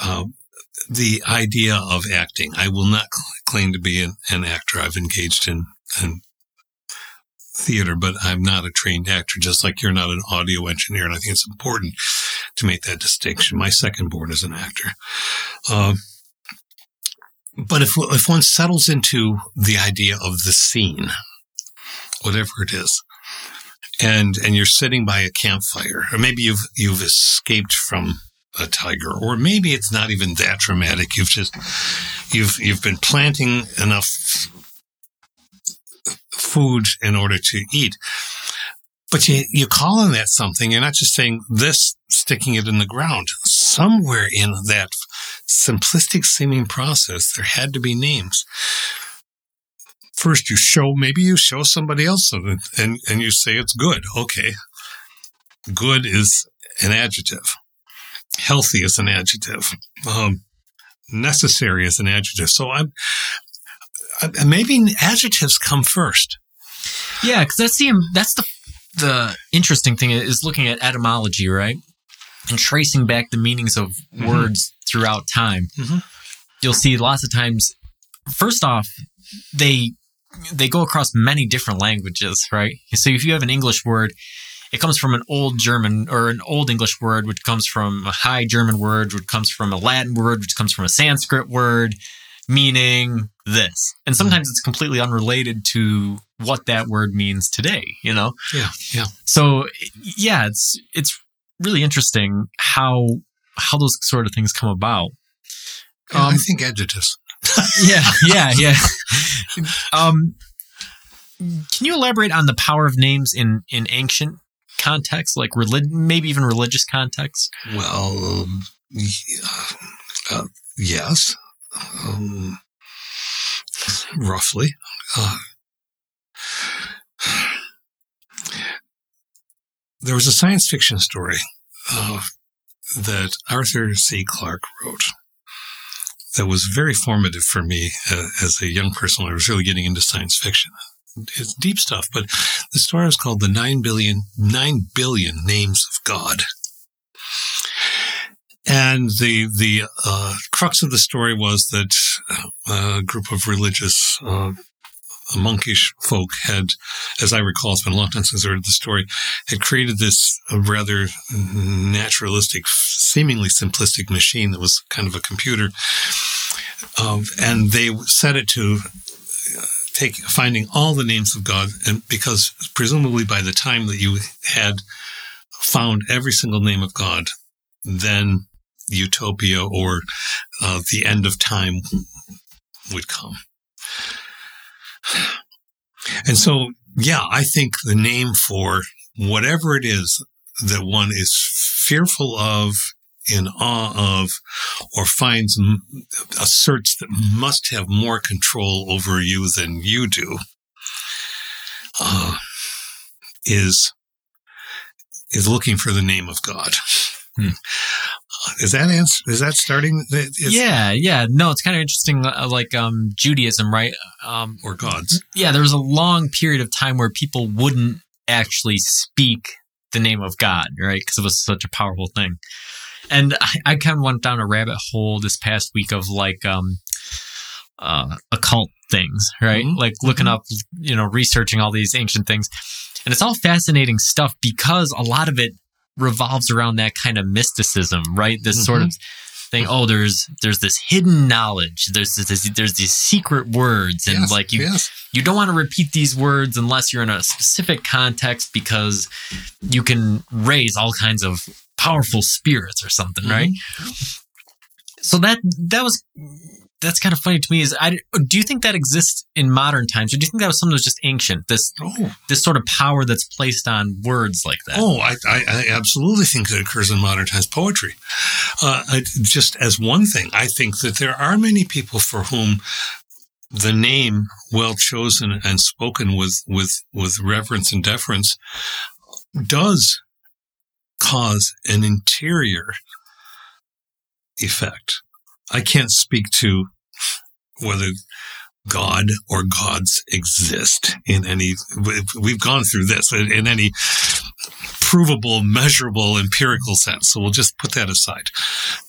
uh, the idea of acting. I will not claim to be an, an actor. I've engaged in, in theater, but I'm not a trained actor, just like you're not an audio engineer. And I think it's important to make that distinction. My second born is an actor. Uh, but if, if one settles into the idea of the scene, whatever it is, and and you're sitting by a campfire, or maybe you've you've escaped from a tiger, or maybe it's not even that dramatic. You've just you've you've been planting enough food in order to eat. But you, you call on that something. You're not just saying this, sticking it in the ground. Somewhere in that simplistic seeming process, there had to be names first you show, maybe you show somebody else something and, and you say it's good. Okay. Good is an adjective. Healthy is an adjective. Um, necessary is an adjective. So I'm, I, maybe adjectives come first. Yeah. Cause that's the, that's the, the interesting thing is looking at etymology, right? And tracing back the meanings of mm-hmm. words throughout time. Mm-hmm. You'll see lots of times, first off, they they go across many different languages, right? So if you have an English word, it comes from an old German or an old English word, which comes from a high German word, which comes from a Latin word, which comes from a Sanskrit word, meaning this. And sometimes it's completely unrelated to what that word means today, you know? Yeah, yeah. So yeah, it's it's really interesting how how those sort of things come about. Um, I think adjectives. Yeah, yeah, yeah. Um, can you elaborate on the power of names in in ancient context, like relig- maybe even religious context? Well, um, uh, yes, um, roughly. Uh, there was a science fiction story uh, that Arthur C. Clarke wrote that was very formative for me uh, as a young person I was really getting into science fiction. It's deep stuff, but the story is called the nine billion, nine billion names of God. And the the uh, crux of the story was that uh, a group of religious uh, monkish folk had, as I recall, it's been a long time since I heard the story, had created this rather naturalistic, seemingly simplistic machine that was kind of a computer. Um, and they set it to uh, take finding all the names of God, and because presumably by the time that you had found every single name of God, then utopia or uh, the end of time would come. And so, yeah, I think the name for whatever it is that one is fearful of, in awe of, or finds, asserts that must have more control over you than you do, uh, is, is looking for the name of God. Hmm. Is that answer? Is that starting? Is, yeah, yeah. No, it's kind of interesting. Uh, like um, Judaism, right? Um, or gods. Yeah, there was a long period of time where people wouldn't actually speak the name of God, right? Because it was such a powerful thing. And I, I kind of went down a rabbit hole this past week of like um, uh, occult things, right? Mhm. Like looking Mhm. up, you know, researching all these ancient things. And it's all fascinating stuff because a lot of it revolves around that kind of mysticism, right? This sort of thing. Oh, there's there's this hidden knowledge. There's this, there's these secret words, and Yes, like you yes. you don't want to repeat these words unless you're in a specific context because you can raise all kinds of powerful spirits or something, Mm-hmm. right? So that that was that's kind of funny to me. Is I do you think that exists in modern times, or do you think that was something that was just ancient? This Oh, this sort of power that's placed on words like that. oh, I, I, I absolutely think it occurs in modern times poetry. Uh, I, just as one thing, I think that there are many people for whom the name, well chosen and spoken with with with reverence and deference, does cause an interior effect. I can't speak to whether God or gods exist in any. We've gone through this in, any provable, measurable, empirical sense. So we'll just put that aside.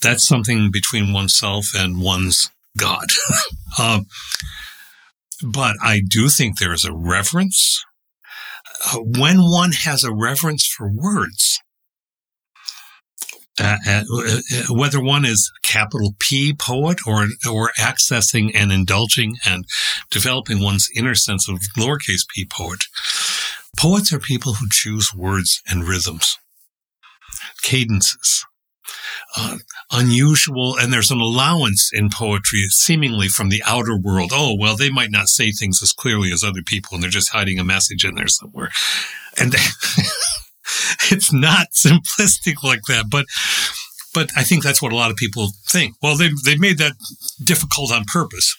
That's something between oneself and one's God. um, but I do think there is a reverence. Uh, when one has a reverence for words, uh, uh, uh, whether one is capital P poet or or accessing and indulging and developing one's inner sense of lowercase p poet, poets are people who choose words and rhythms, cadences, uh, unusual, and there's an allowance in poetry seemingly from the outer world. Oh, well, they might not say things as clearly as other people, and they're just hiding a message in there somewhere, and. it's not simplistic like that, but but I think that's what a lot of people think. Well, they they made that difficult on purpose.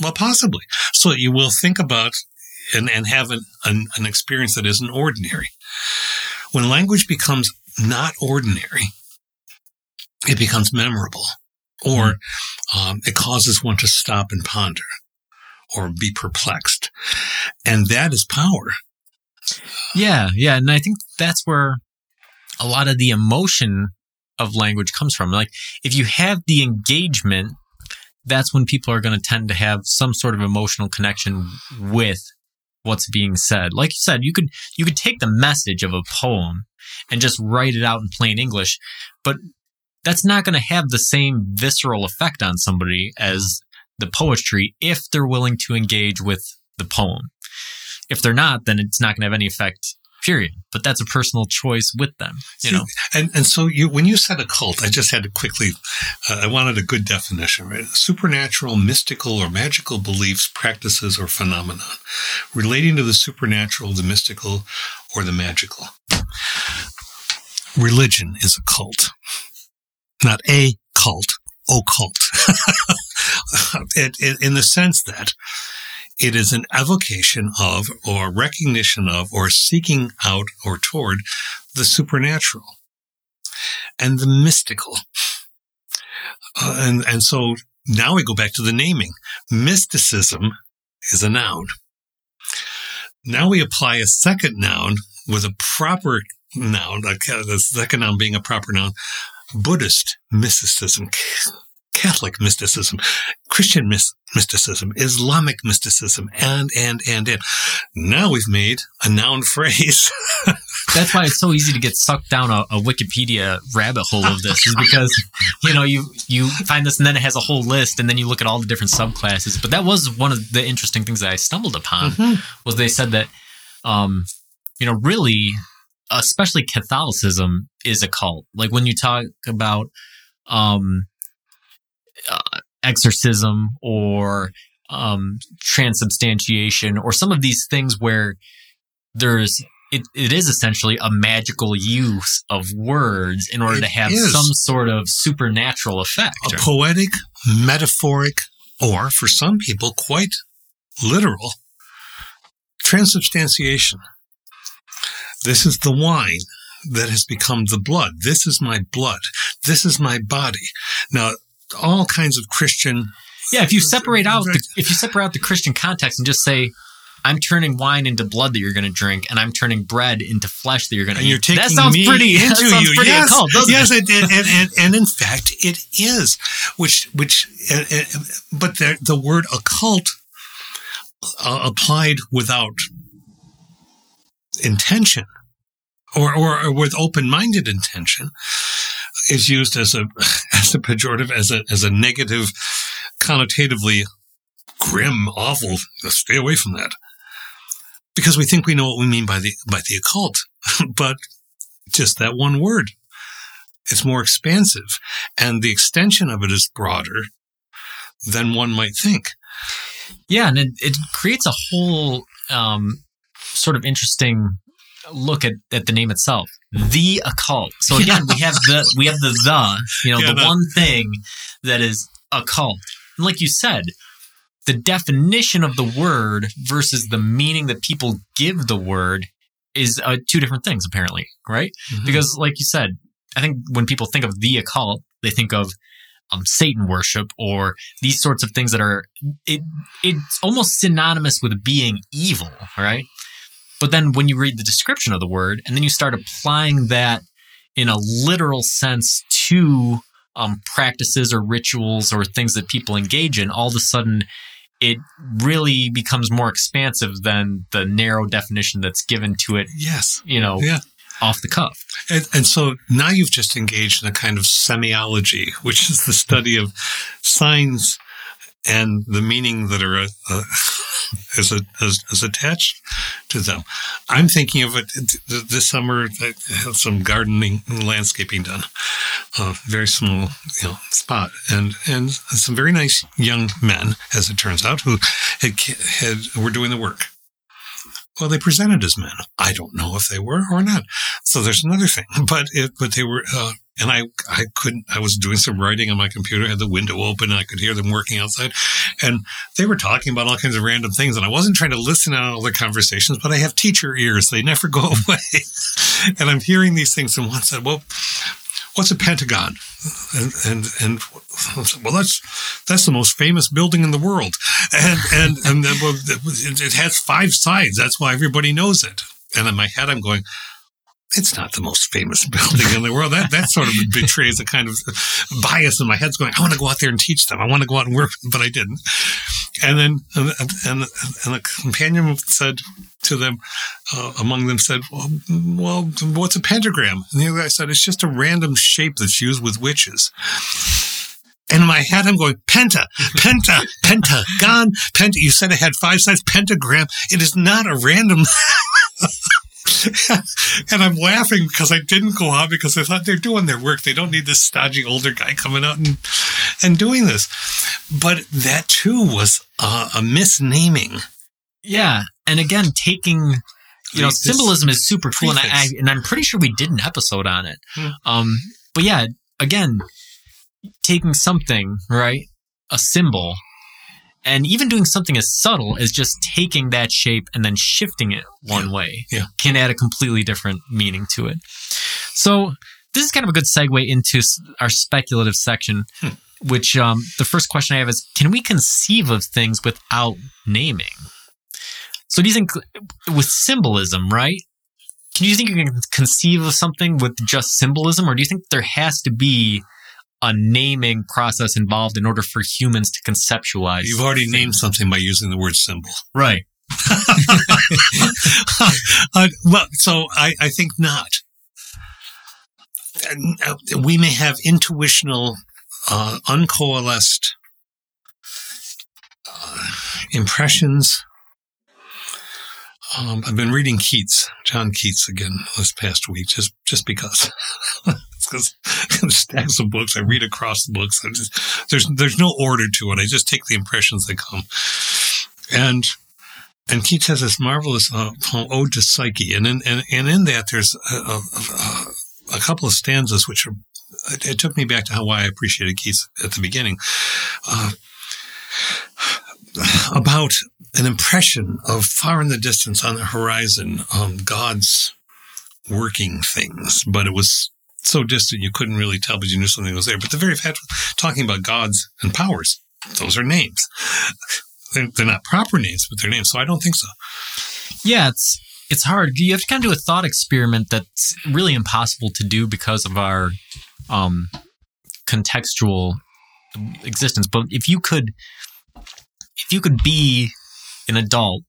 Well, possibly, so you will think about and and have an, an an experience that isn't ordinary. When language becomes not ordinary, it becomes memorable, or um, it causes one to stop and ponder, or be perplexed, and that is power. Yeah, yeah, and I think that's where a lot of the emotion of language comes from. Like if you have the engagement, that's when people are going to tend to have some sort of emotional connection with what's being said. Like you said, you could you could take the message of a poem and just write it out in plain English, but that's not going to have the same visceral effect on somebody as the poetry if they're willing to engage with the poem. If they're not, then it's not going to have any effect. Period. But that's a personal choice with them. You See, know. And and so you when you said a cult, I just had to quickly. Uh, I wanted a good definition. Right, supernatural, mystical, or magical beliefs, practices, or phenomenon relating to the supernatural, the mystical, or the magical. Religion is a cult, not a cult. Occult, in the sense that it is an evocation of, or recognition of, or seeking out or toward the supernatural and the mystical. Uh, and, and so now we go back to the naming. Mysticism is a noun. Now we apply a second noun with a proper noun, the second noun being a proper noun, Buddhist mysticism, Catholic mysticism, Christian mys- mysticism, Islamic mysticism, and, and, and, and. Now we've made a noun phrase. That's why it's so easy to get sucked down a, a Wikipedia rabbit hole of this, is because you know you you find this and then it has a whole list, and then you look at all the different subclasses. But that was one of the interesting things that I stumbled upon was they said that, um, you know, really, especially Catholicism is a cult. Like when you talk about, um, uh, exorcism or um, transubstantiation or some of these things where there's it, it is essentially a magical use of words in order It to have some sort of supernatural effect. a poetic, metaphoric, or for some people, quite literal transubstantiation. This is the wine that has become the blood. This is my blood. this is my body. Now, all kinds of Christian. Yeah, if you separate out the, if you separate out the Christian context and just say, I'm turning wine into blood that you're going to drink, and I'm turning bread into flesh that you're going to and eat. you're taking that sounds me pretty. into that sounds you. pretty yes, occult, yes, it? and, and, and, and in fact, it is. Which, which, uh, uh, but the, the word occult uh, applied without intention, or, or, or with open-minded intention, is used as a as a pejorative, as a as a negative, connotatively grim, awful. Stay away from that because we think we know what we mean by the by the occult, but just that one word. It's more expansive, and the extension of it is broader than one might think. Yeah, and it, it creates a whole um, sort of interesting look at, at the name itself, the occult. So again, we have the we have the the you know Yeah, the, the- one thing that is occult, and like you said, the definition of the word versus the meaning that people give the word is uh, two different things apparently, right? Because like you said, I think when people think of the occult, they think of um, Satan worship or these sorts of things that are it it's almost synonymous with being evil, right? But then when you read the description of the word and then you start applying that in a literal sense to um, practices or rituals or things that people engage in, all of a sudden it really becomes more expansive than the narrow definition that's given to it, yes, you know, yeah. off the cuff. And, and so now you've just engaged in a kind of semiology, which is the study of signs and the meaning that are uh, uh, is, is, is attached to them. I'm thinking of it th- this summer. I had some gardening and landscaping done, a very small you know spot, and and some very nice young men, as it turns out, who had had were doing the work. Well, they presented as men. I don't know if they were or not. So there's another thing, but it, but they were, uh, and I, I couldn't, I was doing some writing on my computer, had the window open and I could hear them working outside and they were talking about all kinds of random things. And I wasn't trying to listen on all the conversations, but I have teacher ears. They never go away. and I'm hearing these things and one said, well, what's a pentagon? And, and, and well, that's, that's the most famous building in the world. And, and, and then, well, it it has five sides. That's why everybody knows it. And in my head, I'm going, it's not the most famous building in the world. That that sort of betrays a kind of bias in my head's going, I want to go out there and teach them. I want to go out and work, but I didn't. And then and and, and the companion said to them, uh, among them said, well, well, what's a pentagram? And the other guy said, it's just a random shape that's used with witches. And in my head, I'm going, penta, penta, pentagon, penta. You said it had five sides, pentagram. It is not a random. and I'm laughing because I didn't go out because I thought they're doing their work. They don't need this stodgy older guy coming out and, and doing this. But that too was uh, a misnaming. Yeah, and again, taking you know This symbolism is super cool, and I, I and I'm pretty sure we did an episode on it. Hmm. Um, but yeah, again, taking something right, a symbol, and even doing something as subtle as just taking that shape and then shifting it one Yeah. way Yeah. can add a completely different meaning to it. So this is kind of a good segue into our speculative section. Hmm. Which um, the first question I have is: Can we conceive of things without naming? So do you think with symbolism, right? Can you think you can conceive of something with just symbolism, or do you think there has to be a naming process involved in order for humans to conceptualize? You've already named something by using the word symbol. right. uh, well, so I, I think not. Uh, we may have intuitional, uh, uncoalesced uh, impressions. Um, I've been reading Keats, John Keats again this past week, just just because. Because stacks of books, I read across the books. Just, there's there's no order to it. I just take the impressions that come, and and Keats has this marvelous uh, poem, Ode to Psyche, and in and, and in that there's a, a, a, a couple of stanzas which are. It, it took me back to how why I appreciated Keats at the beginning, uh, about an impression of far in the distance on the horizon, um, God's working things, but it was so distant you couldn't really tell, but you knew something was there. But the very fact talking about gods and powers, those are names. They're, they're not proper names, but they're names. So I don't think so. Yeah, it's it's hard. You have to kind of do a thought experiment that's really impossible to do because of our um, contextual existence. But if you could, if you could be an adult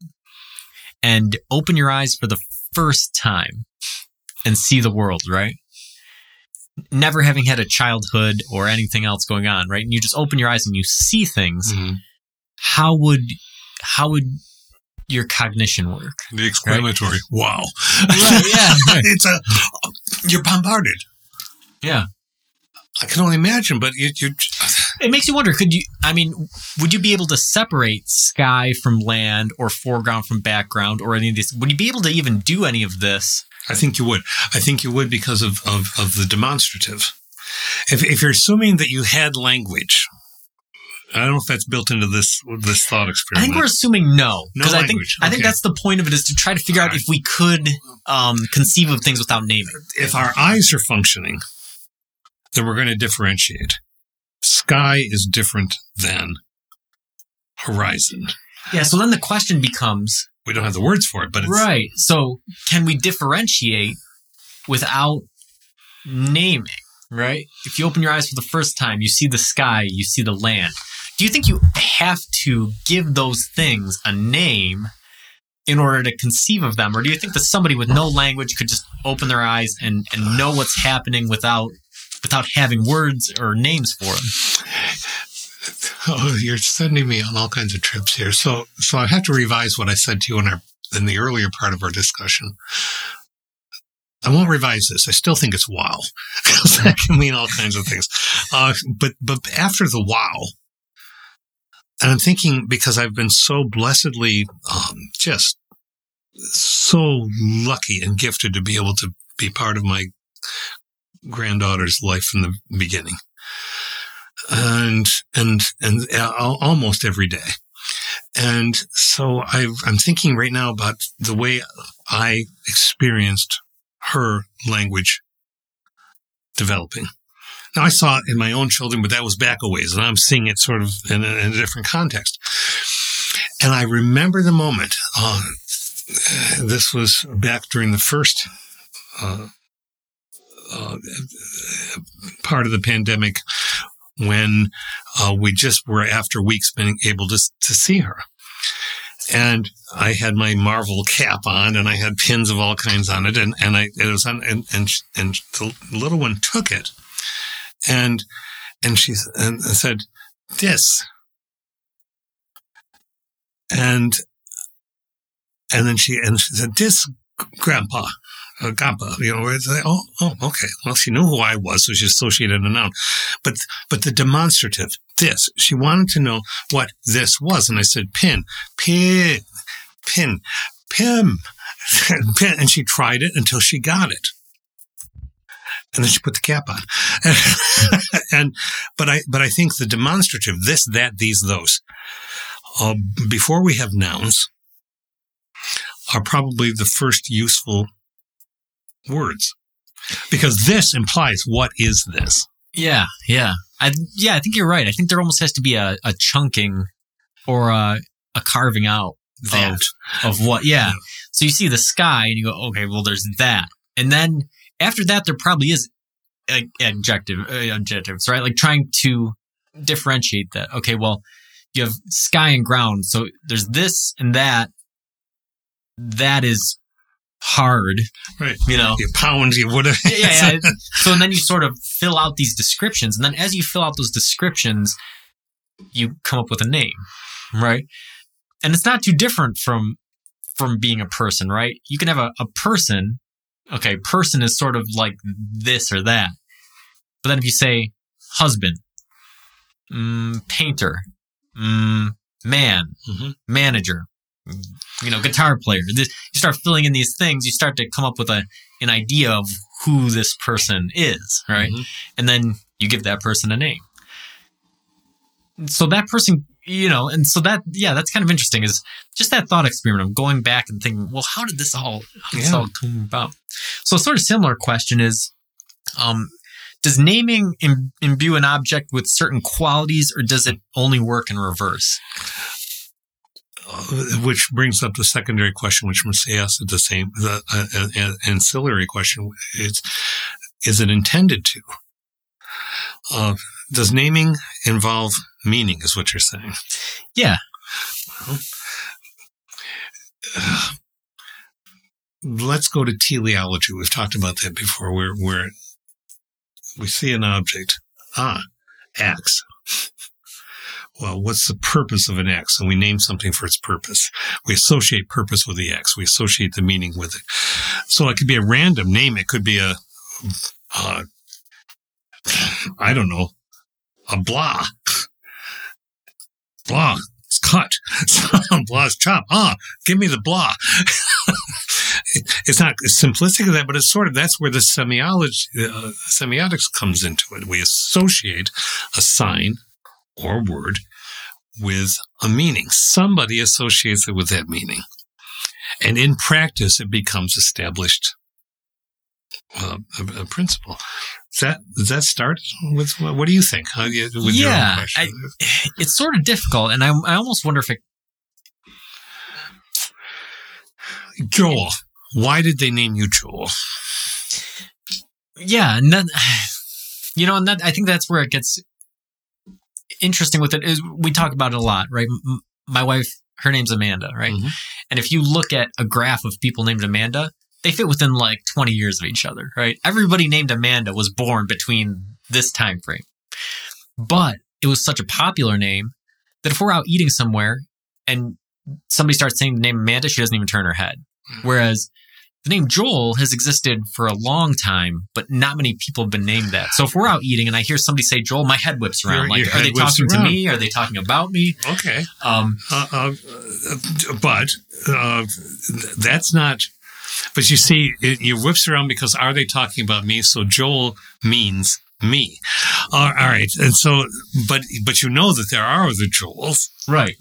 and open your eyes for the first time and see the world, right? Never having had a childhood or anything else going on, right? And you just open your eyes and you see things. Mm-hmm. How would how would your cognition work? The exclamatory, wow. Right, yeah, right. it's a, you're bombarded. Yeah. I can only imagine, but you, you It makes you wonder, could you I mean, would you be able to separate sky from land or foreground from background or any of these would you be able to even do any of this? I think you would. I think you would because of, of, of the demonstrative. If, if you're assuming that you had language, I don't know if that's built into this this thought experiment. I think we're assuming no. No Because I think language, I think that's the point of it is to try to figure out Alright. if we could um, conceive of things without naming. if our eyes are functioning, then we're going to differentiate. Sky is different than horizon. Yeah, so then the question becomes We don't have the words for it, but it's Right. So can we differentiate without naming? Right? If you open your eyes for the first time, you see the sky, you see the land. Do you think you have to give those things a name in order to conceive of them? Or do you think that somebody with no language could just open their eyes and, and know what's happening without without having words or names for them? Oh, you're sending me on all kinds of trips here. So, so I have to revise what I said to you in our in the earlier part of our discussion. I won't revise this. I still think it's wow because that can mean all kinds of things. Uh, but but after the wow, and I'm thinking because I've been so blessedly um, just so lucky and gifted to be able to be part of my granddaughter's life from the beginning and and and al- almost every day. And so I, I'm thinking right now about the way I experienced her language developing. Now I saw it in my own children, but that was back a ways, and I'm seeing it sort of in a, in a different context. And I remember the moment. Uh, this was back during the first uh, uh, part of the pandemic when uh, we just were after weeks being able to to see her. And I had my Marvel cap on, and I had pins of all kinds on it, and, and I it was on, and and and the little one took it, and and she and said, "This," and and then she and she said, "This, Grandpa." Uh, Grandpa, you know, it's like, oh, oh, okay. Well, she knew who I was, so she associated a noun. But, but the demonstrative, this, she wanted to know what this was. And I said, pin, pin, pin, pim, pin. And she tried it until she got it. And then she put the cap on. and, but I, but I think the demonstrative, this, that, these, those, uh, before we have nouns, are probably the first useful words. Because this implies what is this? Yeah, yeah. I yeah, I think you're right. I think there almost has to be a, a chunking or a, a carving out That. of, of what yeah. Yeah. So you see the sky and you go, okay, well there's that. And then after that there probably is adjective uh, adjectives, right? Like trying to differentiate that. Okay, well, you have sky and ground. So there's this and that. That is hard, Right. you know. You pound, you whatever. yeah, yeah, yeah. So then you sort of fill out these descriptions, and then as you fill out those descriptions, you come up with a name, right? And it's not too different from from being a person, right? You can have a, a person. Okay, person is sort of like this or that. But then if you say husband, mm, painter, mm, man, Mhm. manager, you know, guitar player, this, you start filling in these things, you start to come up with a an idea of who this person is, right? Mhm. And then you give that person a name. So that person, you know, and so that, yeah, that's kind of interesting is just that thought experiment of going back and thinking, well, how did this all, how did this all come about? So a sort of similar question is, Um, does naming Im- imbue an object with certain qualities, or does it only work in reverse? Which brings up the secondary question, which must ask the same, the uh, uh, ancillary question: is is it intended to? Uh, does naming involve meaning? Is what you're saying? Yeah. Well, uh, let's go to teleology. We've talked about that before, where where we see an object, ah, X. Well, what's the purpose of an X? And we name something for its purpose. We associate purpose with the X. We associate the meaning with it. So it could be a random name. It could be a, I don't know, a blah. Blah. It's cut. Blah's chop. Ah, give me the blah. it's not simplistic of that, but it's sort of that's where the semiology, uh, semiotics comes into it. We associate a sign or word with a meaning. Somebody associates it with that meaning, and in practice, it becomes established uh, a, a, principle. Does that does that start with what do you think? With yeah, I, it's sort of difficult, and I, I almost wonder if it. Joel, why did they name you Joel? Yeah, and that, you know, and that I think that's where it gets interesting with it. Is we talk about it a lot, right? My wife, her name's Amanda, right? Mm-hmm. And if you look at a graph of people named Amanda, they fit within like 20 years of each other, right? Everybody named Amanda was born between this time frame. But it was such a popular name that if we're out eating somewhere and somebody starts saying the name Amanda, she doesn't even turn her head. Mm-hmm. Whereas the name Joel has existed for a long time, but not many people have been named that. So if we're out eating and I hear somebody say Joel, my head whips around. Your, like, your are they talking around. to me? Are they talking about me? Okay. Um, uh, uh, but uh, that's not. But you see, it, you whips around because are they talking about me? So Joel means me. all right, and so, but but you know that there are other Joels, right?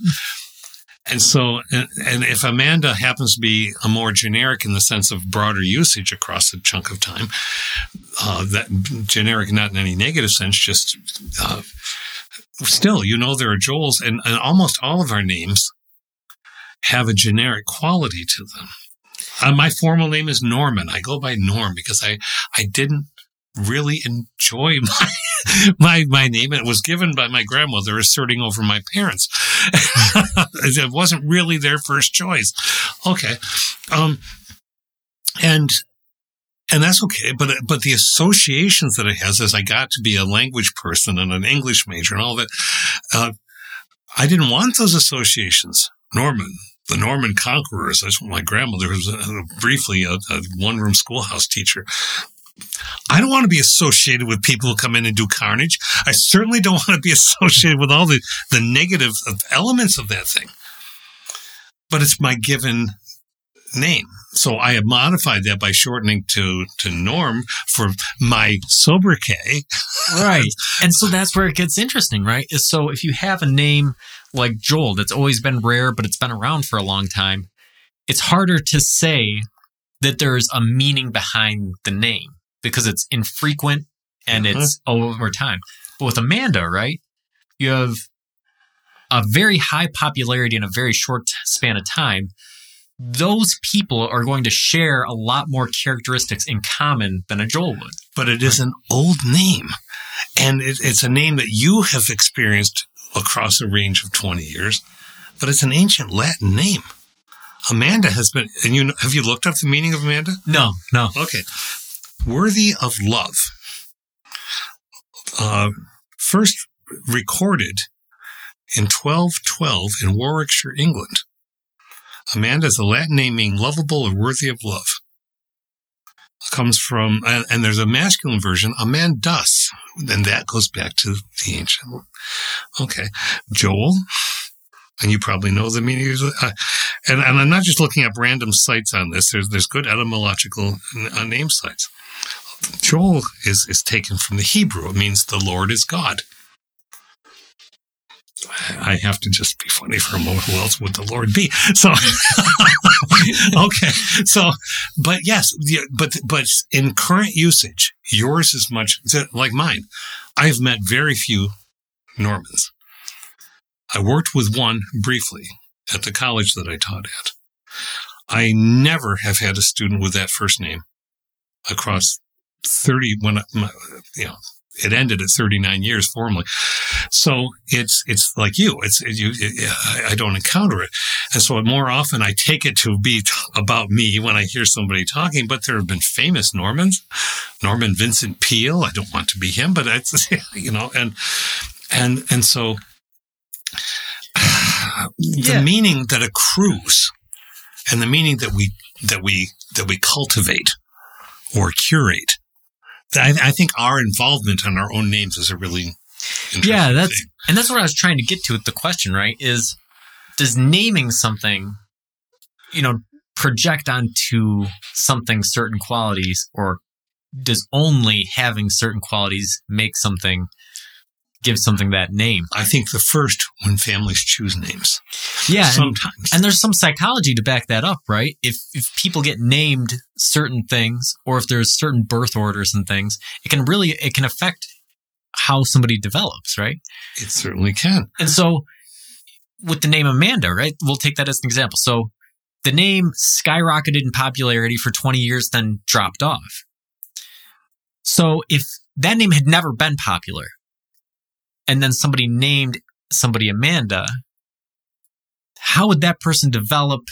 And so, and, if Amanda happens to be a more generic in the sense of broader usage across a chunk of time, uh, that generic not in any negative sense, just uh, still, you know, there are Joels, and, and almost all of our names have a generic quality to them. Uh, my formal name is Norman. I go by Norm because I, I didn't really enjoy my my my name. It was given by my grandmother, asserting over my parents. it wasn't really their first choice. Okay, um, and and that's okay. But but the associations that it has, as I got to be a language person and an English major and all that, uh, I didn't want those associations. Norman, the Norman Conquerors. That's what my grandmother was uh, briefly a, a one room schoolhouse teacher. I don't want to be associated with people who come in and do carnage. I certainly don't want to be associated with all the, the negative elements of that thing. But it's my given name. So I have modified that by shortening to, to Norm for my sobriquet. right. And so that's where it gets interesting, right? Is so if you have a name like Joel that's always been rare, but it's been around for a long time, it's harder to say that there's a meaning behind the name because it's infrequent and mm-hmm. it's over time. But with Amanda, right, you have a very high popularity in a very short span of time. Those people are going to share a lot more characteristics in common than a Joel would. But it is an old name. And it, it's a name that you have experienced across a range of 20 years, but it's an ancient Latin name. Amanda has been, and you have you looked up the meaning of Amanda? No, no. Okay worthy of love. Uh, first recorded in 1212 in Warwickshire, England. Amanda is a Latin name meaning lovable or worthy of love. It Comes from, and, and there's a masculine version, Amandus, and that goes back to the ancient. Okay. Joel, and you probably know the meaning. Uh, and, and, I'm not just looking up random sites on this. There's there's good etymological uh, name sites. Joel is, is taken from the Hebrew. It means the Lord is God. I have to just be funny for a moment. Who else would the Lord be? So, okay. So, but yes, but, but in current usage, yours is much like mine. I've met very few Normans. I worked with one briefly at the college that I taught at. I never have had a student with that first name across 30 when you know it ended at 39 years formally. So it's, it's like you, it's, you, it, I don't encounter it. And so more often I take it to be t- about me when I hear somebody talking, but there have been famous Normans, Norman Vincent Peale. I don't want to be him, but it's, you know, and, and, and so the yeah. meaning that accrues and the meaning that we, that we, that we cultivate or curate I, I think our involvement in our own names is a really yeah. That's thing. and that's what I was trying to get to with the question. Right? Is does naming something, you know, project onto something certain qualities, or does only having certain qualities make something give something that name. I think the first when families choose names. Yeah, sometimes. And, and, there's some psychology to back that up, right? If if people get named certain things or if there's certain birth orders and things, it can really it can affect how somebody develops, right? It certainly can. And so with the name Amanda, right? We'll take that as an example. So the name skyrocketed in popularity for 20 years then dropped off. So if that name had never been popular, and then somebody named somebody Amanda, how would that person develop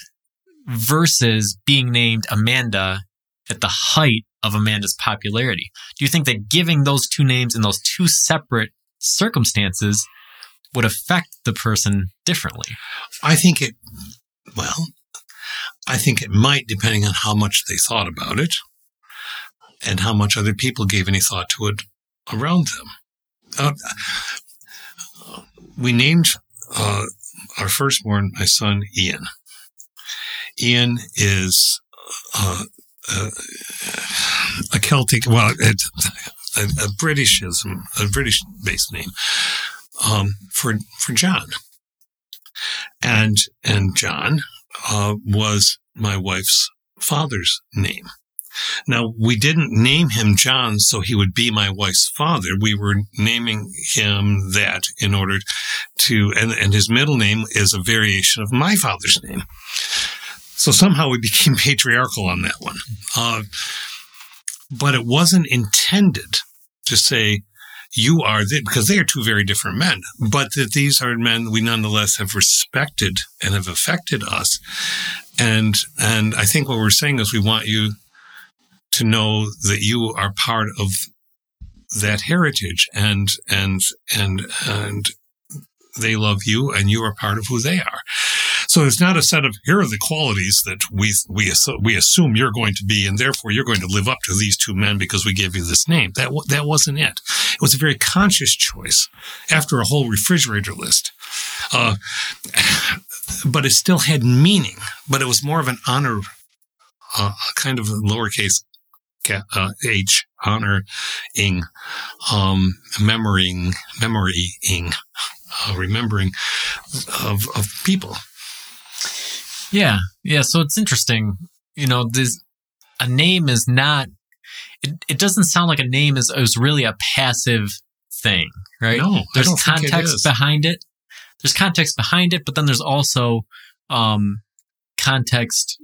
versus being named Amanda at the height of Amanda's popularity? Do you think that giving those two names in those two separate circumstances would affect the person differently? I think it, well, I think it might, depending on how much they thought about it and how much other people gave any thought to it around them. Uh, we named uh, our firstborn, my son, Ian. Ian is uh, uh, a Celtic, well, a, a Britishism, a British-based name um, for for John, and and John uh, was my wife's father's name. Now, we didn't name him John so he would be my wife's father. We were naming him that in order to, and, and his middle name is a variation of my father's name. So somehow we became patriarchal on that one. Uh, but it wasn't intended to say, you are the, because they are two very different men, but that these are men we nonetheless have respected and have affected us. And, and I think what we're saying is we want you to know that you are part of that heritage and and and and they love you and you are part of who they are. So it's not a set of here are the qualities that we we we assume you're going to be, and therefore you're going to live up to these two men because we gave you this name. That that wasn't it. It was a very conscious choice after a whole refrigerator list, uh, but it still had meaning. But it was more of an honor, uh, kind of a lowercase uh, H, honoring, um, memorying, memorying, uh, remembering of, of people. Yeah. Yeah. So it's interesting. You know, this, a name is not, it, it doesn't sound like a name is, is really a passive thing, right? No, there's context behind it. There's context behind it, but then there's also, um, context,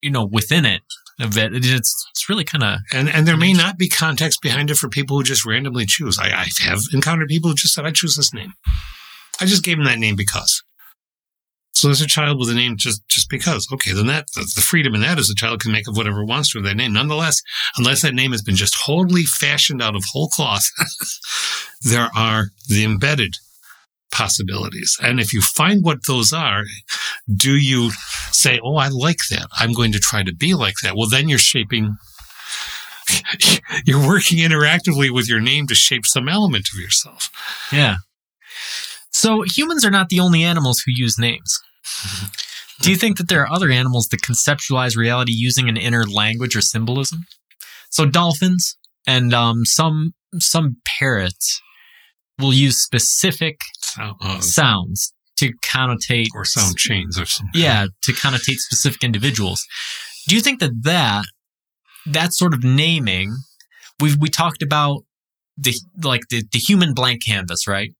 you know, within it of it. It's it's really kind of and and there may not be context behind it for people who just randomly choose. I, I have encountered people who just said, "I choose this name." I just gave him that name because. So there's a child with a name just just because. Okay, then that the freedom in that is the child can make of whatever wants to with that name. Nonetheless, unless that name has been just wholly fashioned out of whole cloth, there are the embedded possibilities. And if you find what those are, do you say, Oh, I like that. I'm going to try to be like that. Well, then you're shaping, you're working interactively with your name to shape some element of yourself. Yeah. So humans are not the only animals who use names. Do you think that there are other animals that conceptualize reality using an inner language or symbolism? So dolphins and um, some some parrots will use specific sound, uh, sounds to connotate or sound chains or something. yeah to connotate specific individuals do you think that that that sort of naming we we talked about the like the, the human blank canvas right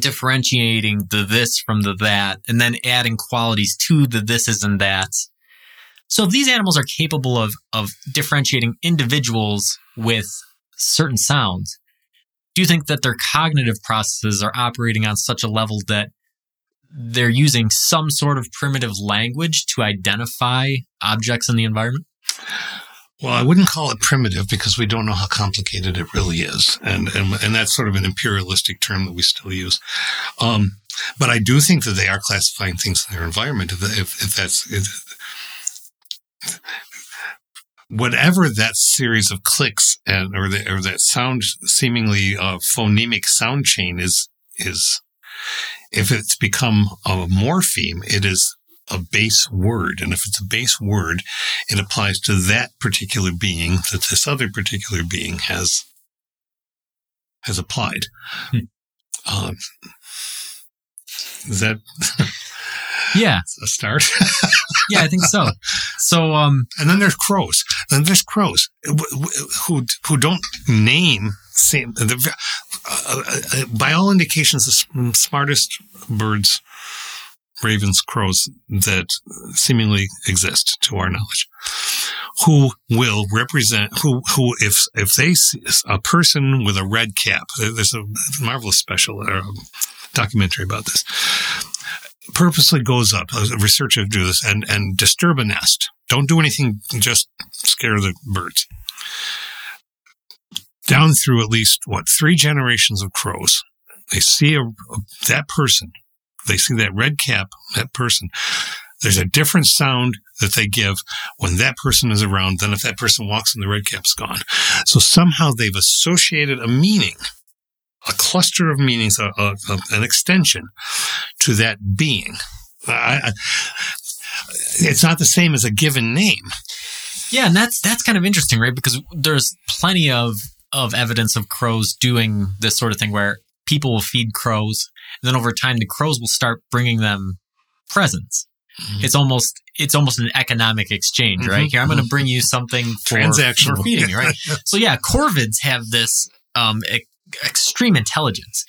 differentiating the this from the that and then adding qualities to the thises and that. so if these animals are capable of of differentiating individuals with certain sounds do you think that their cognitive processes are operating on such a level that they're using some sort of primitive language to identify objects in the environment? Well, I wouldn't call it primitive because we don't know how complicated it really is, and and, and that's sort of an imperialistic term that we still use. Um, but I do think that they are classifying things in their environment. If if, if that's if, whatever that series of clicks and or, the, or that sound seemingly uh, phonemic sound chain is is if it's become a morpheme, it is a base word. And if it's a base word, it applies to that particular being that this other particular being has, has applied. Hmm. Um, is that yeah a start? yeah, I think so. So, um, and then there's crows. Then there's crows who who don't name same. Uh, uh, by all indications, the smartest birds, ravens, crows that seemingly exist to our knowledge, who will represent who who if if they see a person with a red cap. There's a marvelous special uh, documentary about this. Purposely goes up. A researcher do this and and disturb a nest. Don't do anything. Just scare the birds down through at least what three generations of crows. They see a, that person, they see that red cap, that person. There's a different sound that they give when that person is around than if that person walks and the red cap's gone. So somehow they've associated a meaning, a cluster of meanings, a, a, a, an extension to that being. I, I, it's not the same as a given name. Yeah, and that's that's kind of interesting, right? Because there's plenty of of evidence of crows doing this sort of thing where people will feed crows and then over time the crows will start bringing them presents mm-hmm. it's almost it's almost an economic exchange right mm-hmm. here i'm going to bring you something for, Transactional. for feeding right so yeah corvids have this um, extreme intelligence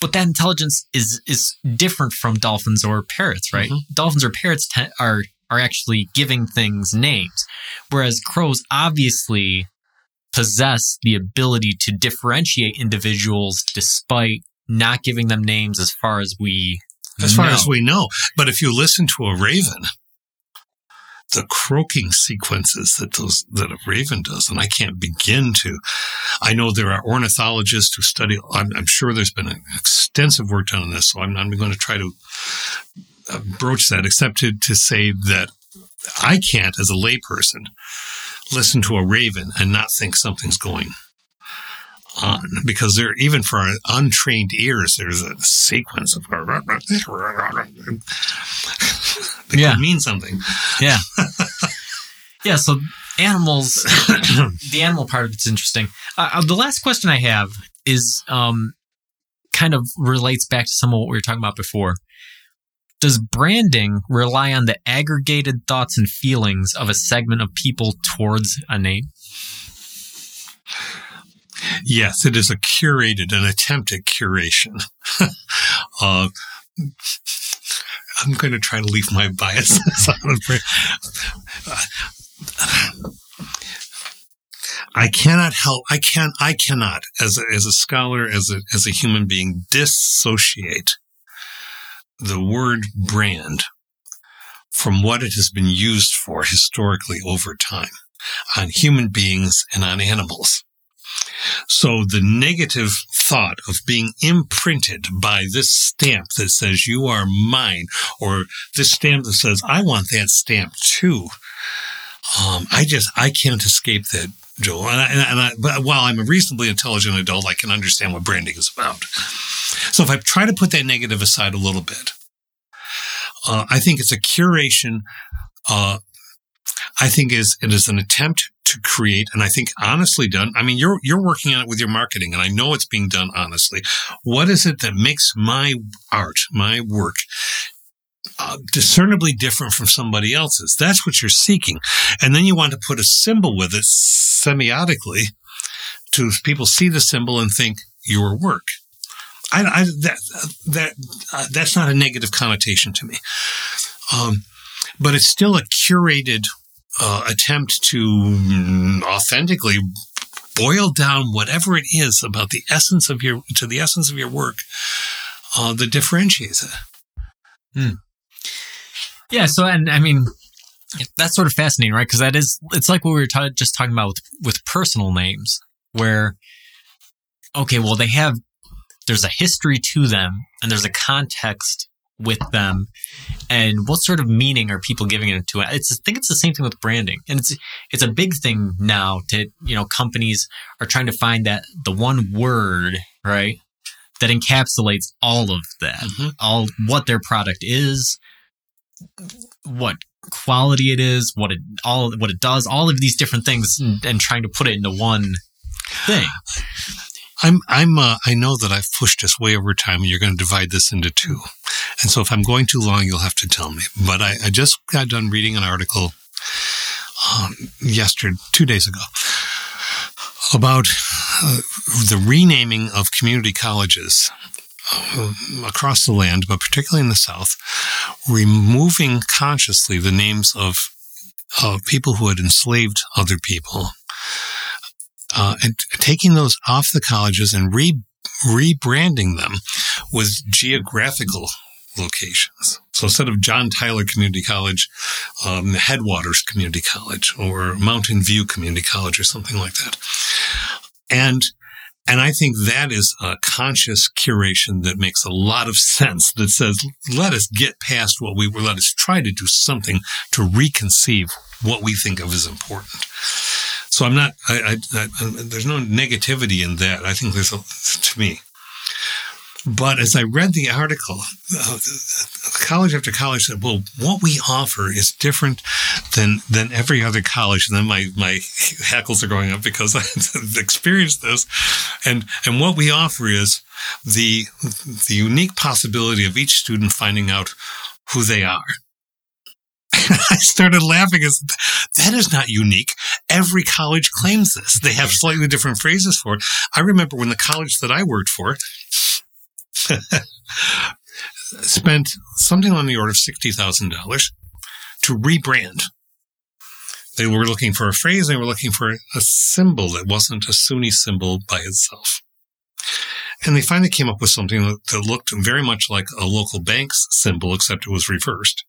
but that intelligence is is different from dolphins or parrots right mm-hmm. dolphins or parrots te- are are actually giving things names whereas crows obviously possess the ability to differentiate individuals despite not giving them names as far as we as far as we know. But if you listen to a raven, the croaking sequences that those that a raven does, and I can't begin to. I know there are ornithologists who study. I'm, I'm sure there's been extensive work done on this, so I'm not going to try to uh, broach that, except to to say that I can't, as a layperson, listen to a raven and not think something's going on because there even for untrained ears there's a sequence of that yeah. mean something yeah yeah so animals the animal part of it's interesting uh, uh, the last question i have is um kind of relates back to some of what we were talking about before does branding rely on the aggregated thoughts and feelings of a segment of people towards a name? Yes, it is a curated, an attempt at curation. uh, I'm going to try to leave my biases out of it. I cannot help. I can. I cannot, as a, as a scholar, as a as a human being, dissociate the word brand from what it has been used for historically over time on human beings and on animals. So the negative thought of being imprinted by this stamp that says you are mine or this stamp that says I want that stamp too. Um, I just, I can't escape that, Joel. And, I, and I, but while I'm a reasonably intelligent adult, I can understand what branding is about. So if I try to put that negative aside a little bit, uh, I think it's a curation. Uh, I think is it is an attempt to create, and I think honestly done. I mean, you're you're working on it with your marketing, and I know it's being done honestly. What is it that makes my art, my work, uh, discernibly different from somebody else's? That's what you're seeking, and then you want to put a symbol with it semiotically to people see the symbol and think your work. I, I that that uh, that's not a negative connotation to me, um, but it's still a curated uh, attempt to mm, authentically boil down whatever it is about the essence of your to the essence of your work uh, that differentiates it. Hmm. Yeah. So, and I mean, that's sort of fascinating, right? Because that is, it's like what we were ta- just talking about with, with personal names, where, okay, well, they have, there's a history to them and there's a context with them and what sort of meaning are people giving it to it? It's i think it's the same thing with branding and it's it's a big thing now to you know companies are trying to find that the one word right that encapsulates all of that mm-hmm. all what their product is what quality it is what it all what it does all of these different things and, and trying to put it into one thing I'm, I'm, uh, I know that I've pushed this way over time and you're going to divide this into two. And so if I'm going too long, you'll have to tell me. But I, I just got done reading an article, um, yesterday, two days ago about uh, the renaming of community colleges uh, across the land, but particularly in the South, removing consciously the names of uh, people who had enslaved other people uh, and taking those off the colleges and re- rebranding them with geographical locations. So instead of John Tyler Community College, um, Headwaters Community College or Mountain View Community College or something like that. And and I think that is a conscious curation that makes a lot of sense that says, let us get past what we were, let us try to do something to reconceive what we think of as important. So I'm not. I, I, I, there's no negativity in that. I think there's a to me. But as I read the article, uh, college after college said, "Well, what we offer is different than than every other college." And then my my hackles are going up because I've experienced this, and and what we offer is the the unique possibility of each student finding out who they are I started laughing as that is not unique. Every college claims this. They have slightly different phrases for it. I remember when the college that I worked for spent something on the order of $60,000 to rebrand. They were looking for a phrase. They were looking for a symbol that wasn't a SUNY symbol by itself. And they finally came up with something that looked very much like a local bank's symbol, except it was reversed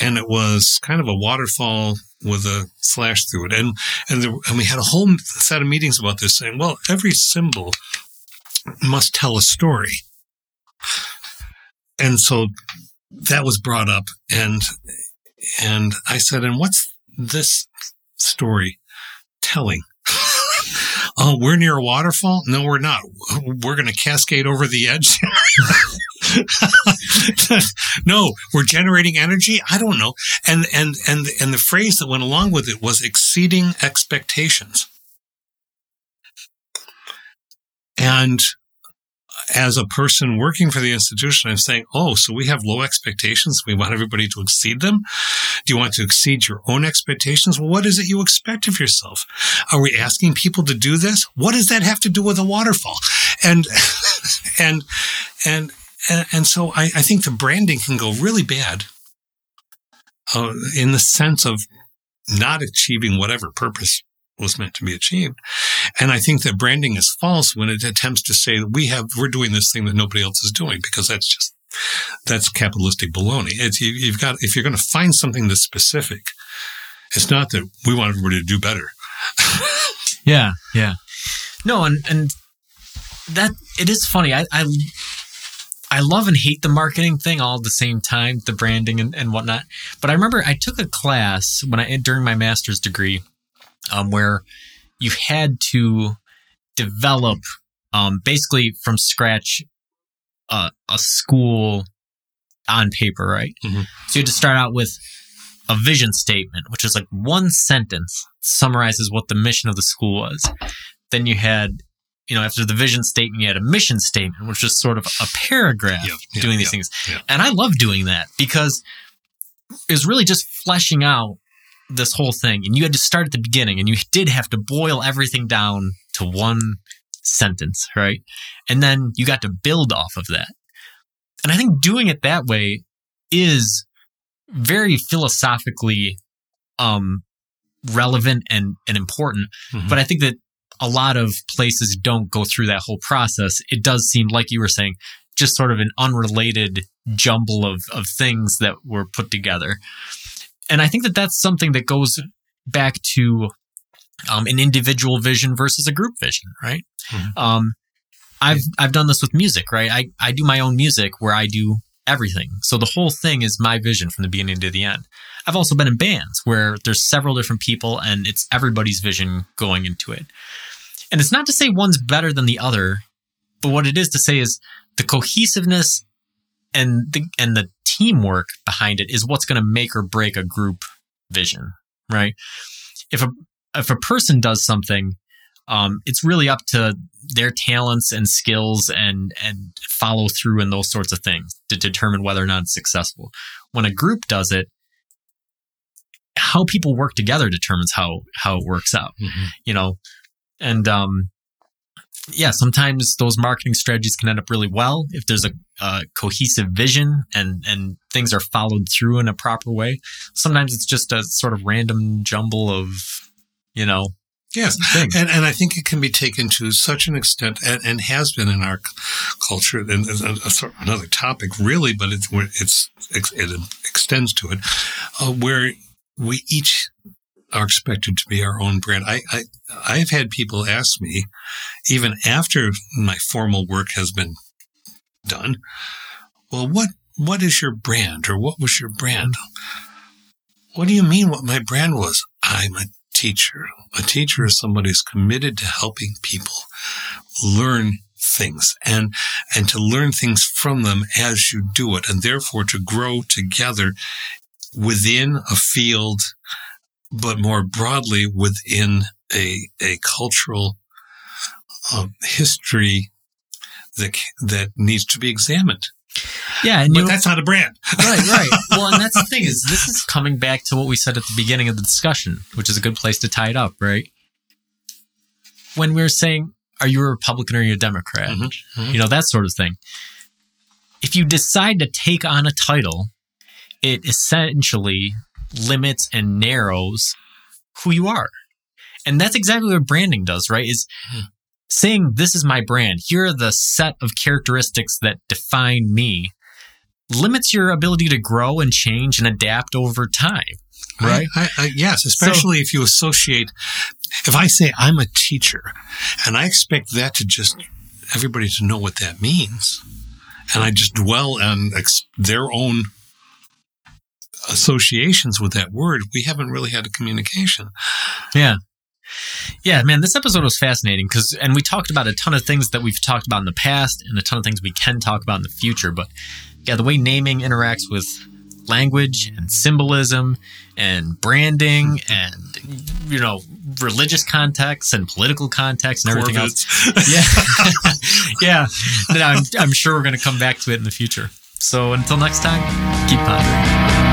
and it was kind of a waterfall with a slash through it. And and, there, and we had a whole set of meetings about this, saying, well, every symbol must tell a story. And so that was brought up, and and I said, and what's this story telling? oh, we're near a waterfall? No, we're not. We're going to cascade over the edge. no, we're generating energy. I don't know. And, and, and, and the phrase that went along with it was exceeding expectations. And as a person working for the institution, I'm saying, oh, so we have low expectations. We want everybody to exceed them. Do you want to exceed your own expectations? Well, what is it you expect of yourself? Are we asking people to do this? What does that have to do with a waterfall? And, and, and, and, and so I, I, think the branding can go really bad uh, in the sense of not achieving whatever purpose was meant to be achieved. And I think that branding is false when it attempts to say that we have, we're doing this thing that nobody else is doing because that's just, that's capitalistic baloney. It's, you, you've got, if you're going to find something that's specific, it's not that we want everybody to do better. yeah. Yeah. No, and, and that, it is funny. I, I, I love and hate the marketing thing all at the same time, the branding and, and whatnot. But I remember I took a class when I during my master's degree, um, where you had to develop um, basically from scratch uh, a school on paper, right? Mm-hmm. So you had to start out with a vision statement, which is like one sentence summarizes what the mission of the school was. Then you had, you know, after the vision statement, you had a mission statement, which is sort of a paragraph Yep, yep, doing these yep, things. And I love doing that because it was really just fleshing out this whole thing. And you had to start at the beginning and you did have to boil everything down to one sentence, right? And then you got to build off of that. And I think doing it that way is very philosophically um relevant and and important Mhm. but i think that a lot of places don't go through that whole process. It does seem like you were saying just sort of an unrelated jumble of of things that were put together. And i think that that's something that goes back to um, an individual vision versus a group vision right? Mhm. um i've i've done this with music right? I i do my own music where i do everything. So the whole thing is my vision from the beginning to the end. I've also been in bands where there's several different people and it's everybody's vision going into it. And it's not to say one's better than the other, but what it is to say is the cohesiveness and the and the teamwork behind it is what's going to make or break a group vision, right? If a if a person does something um, it's really up to their talents and skills and and follow through and those sorts of things to determine whether or not it's successful. When a group does it, how people work together determines how how it works out. Mhm. You know, and um, yeah, sometimes those marketing strategies can end up really well if there's a, a cohesive vision and and things are followed through in a proper way. Sometimes it's just a sort of random jumble of you know Yes. And, and I think it can be taken to such an extent, and, and has been in our culture, and a, a another topic, really, but it's it's it extends to it, uh, where we each are expected to be our own brand. I, I I've had people ask me, even after my formal work has been done, well, what what is your brand, or what was your brand? What do you mean? What my brand was? I'm a teacher. A teacher is somebody who's committed to helping people learn things and and to learn things from them as you do it and therefore to grow together within a field but more broadly within a a cultural um, history that that needs to be examined yeah, and but you that's not a brand right, right. Well, and that's the thing is this is coming back to what we said at the beginning of the discussion, which is a good place to tie it up, right? When we were saying, "Are you a Republican or are you a Democrat?" Mhm, mhm. You know that sort of thing. If you decide to take on a title, it essentially limits and narrows who you are, and that's exactly what branding does, right? Is Hmm. saying this is my brand. Here are the set of characteristics that define me limits your ability to grow and change and adapt over time. Right. I, I, I, yes, especially if you associate. If I say I'm a teacher, and I expect that to just everybody to know what that means, and I just dwell on ex- their own associations with that word, we haven't really had a communication. Yeah. Yeah, man, this episode was fascinating because, and we talked about a ton of things that we've talked about in the past and a ton of things we can talk about in the future. But yeah, the way naming interacts with language and symbolism and branding mm-hmm. and, you know, religious context and political context and everything else. Yeah. yeah. I'm, I'm sure we're going to come back to it in the future. So until next time, keep pondering.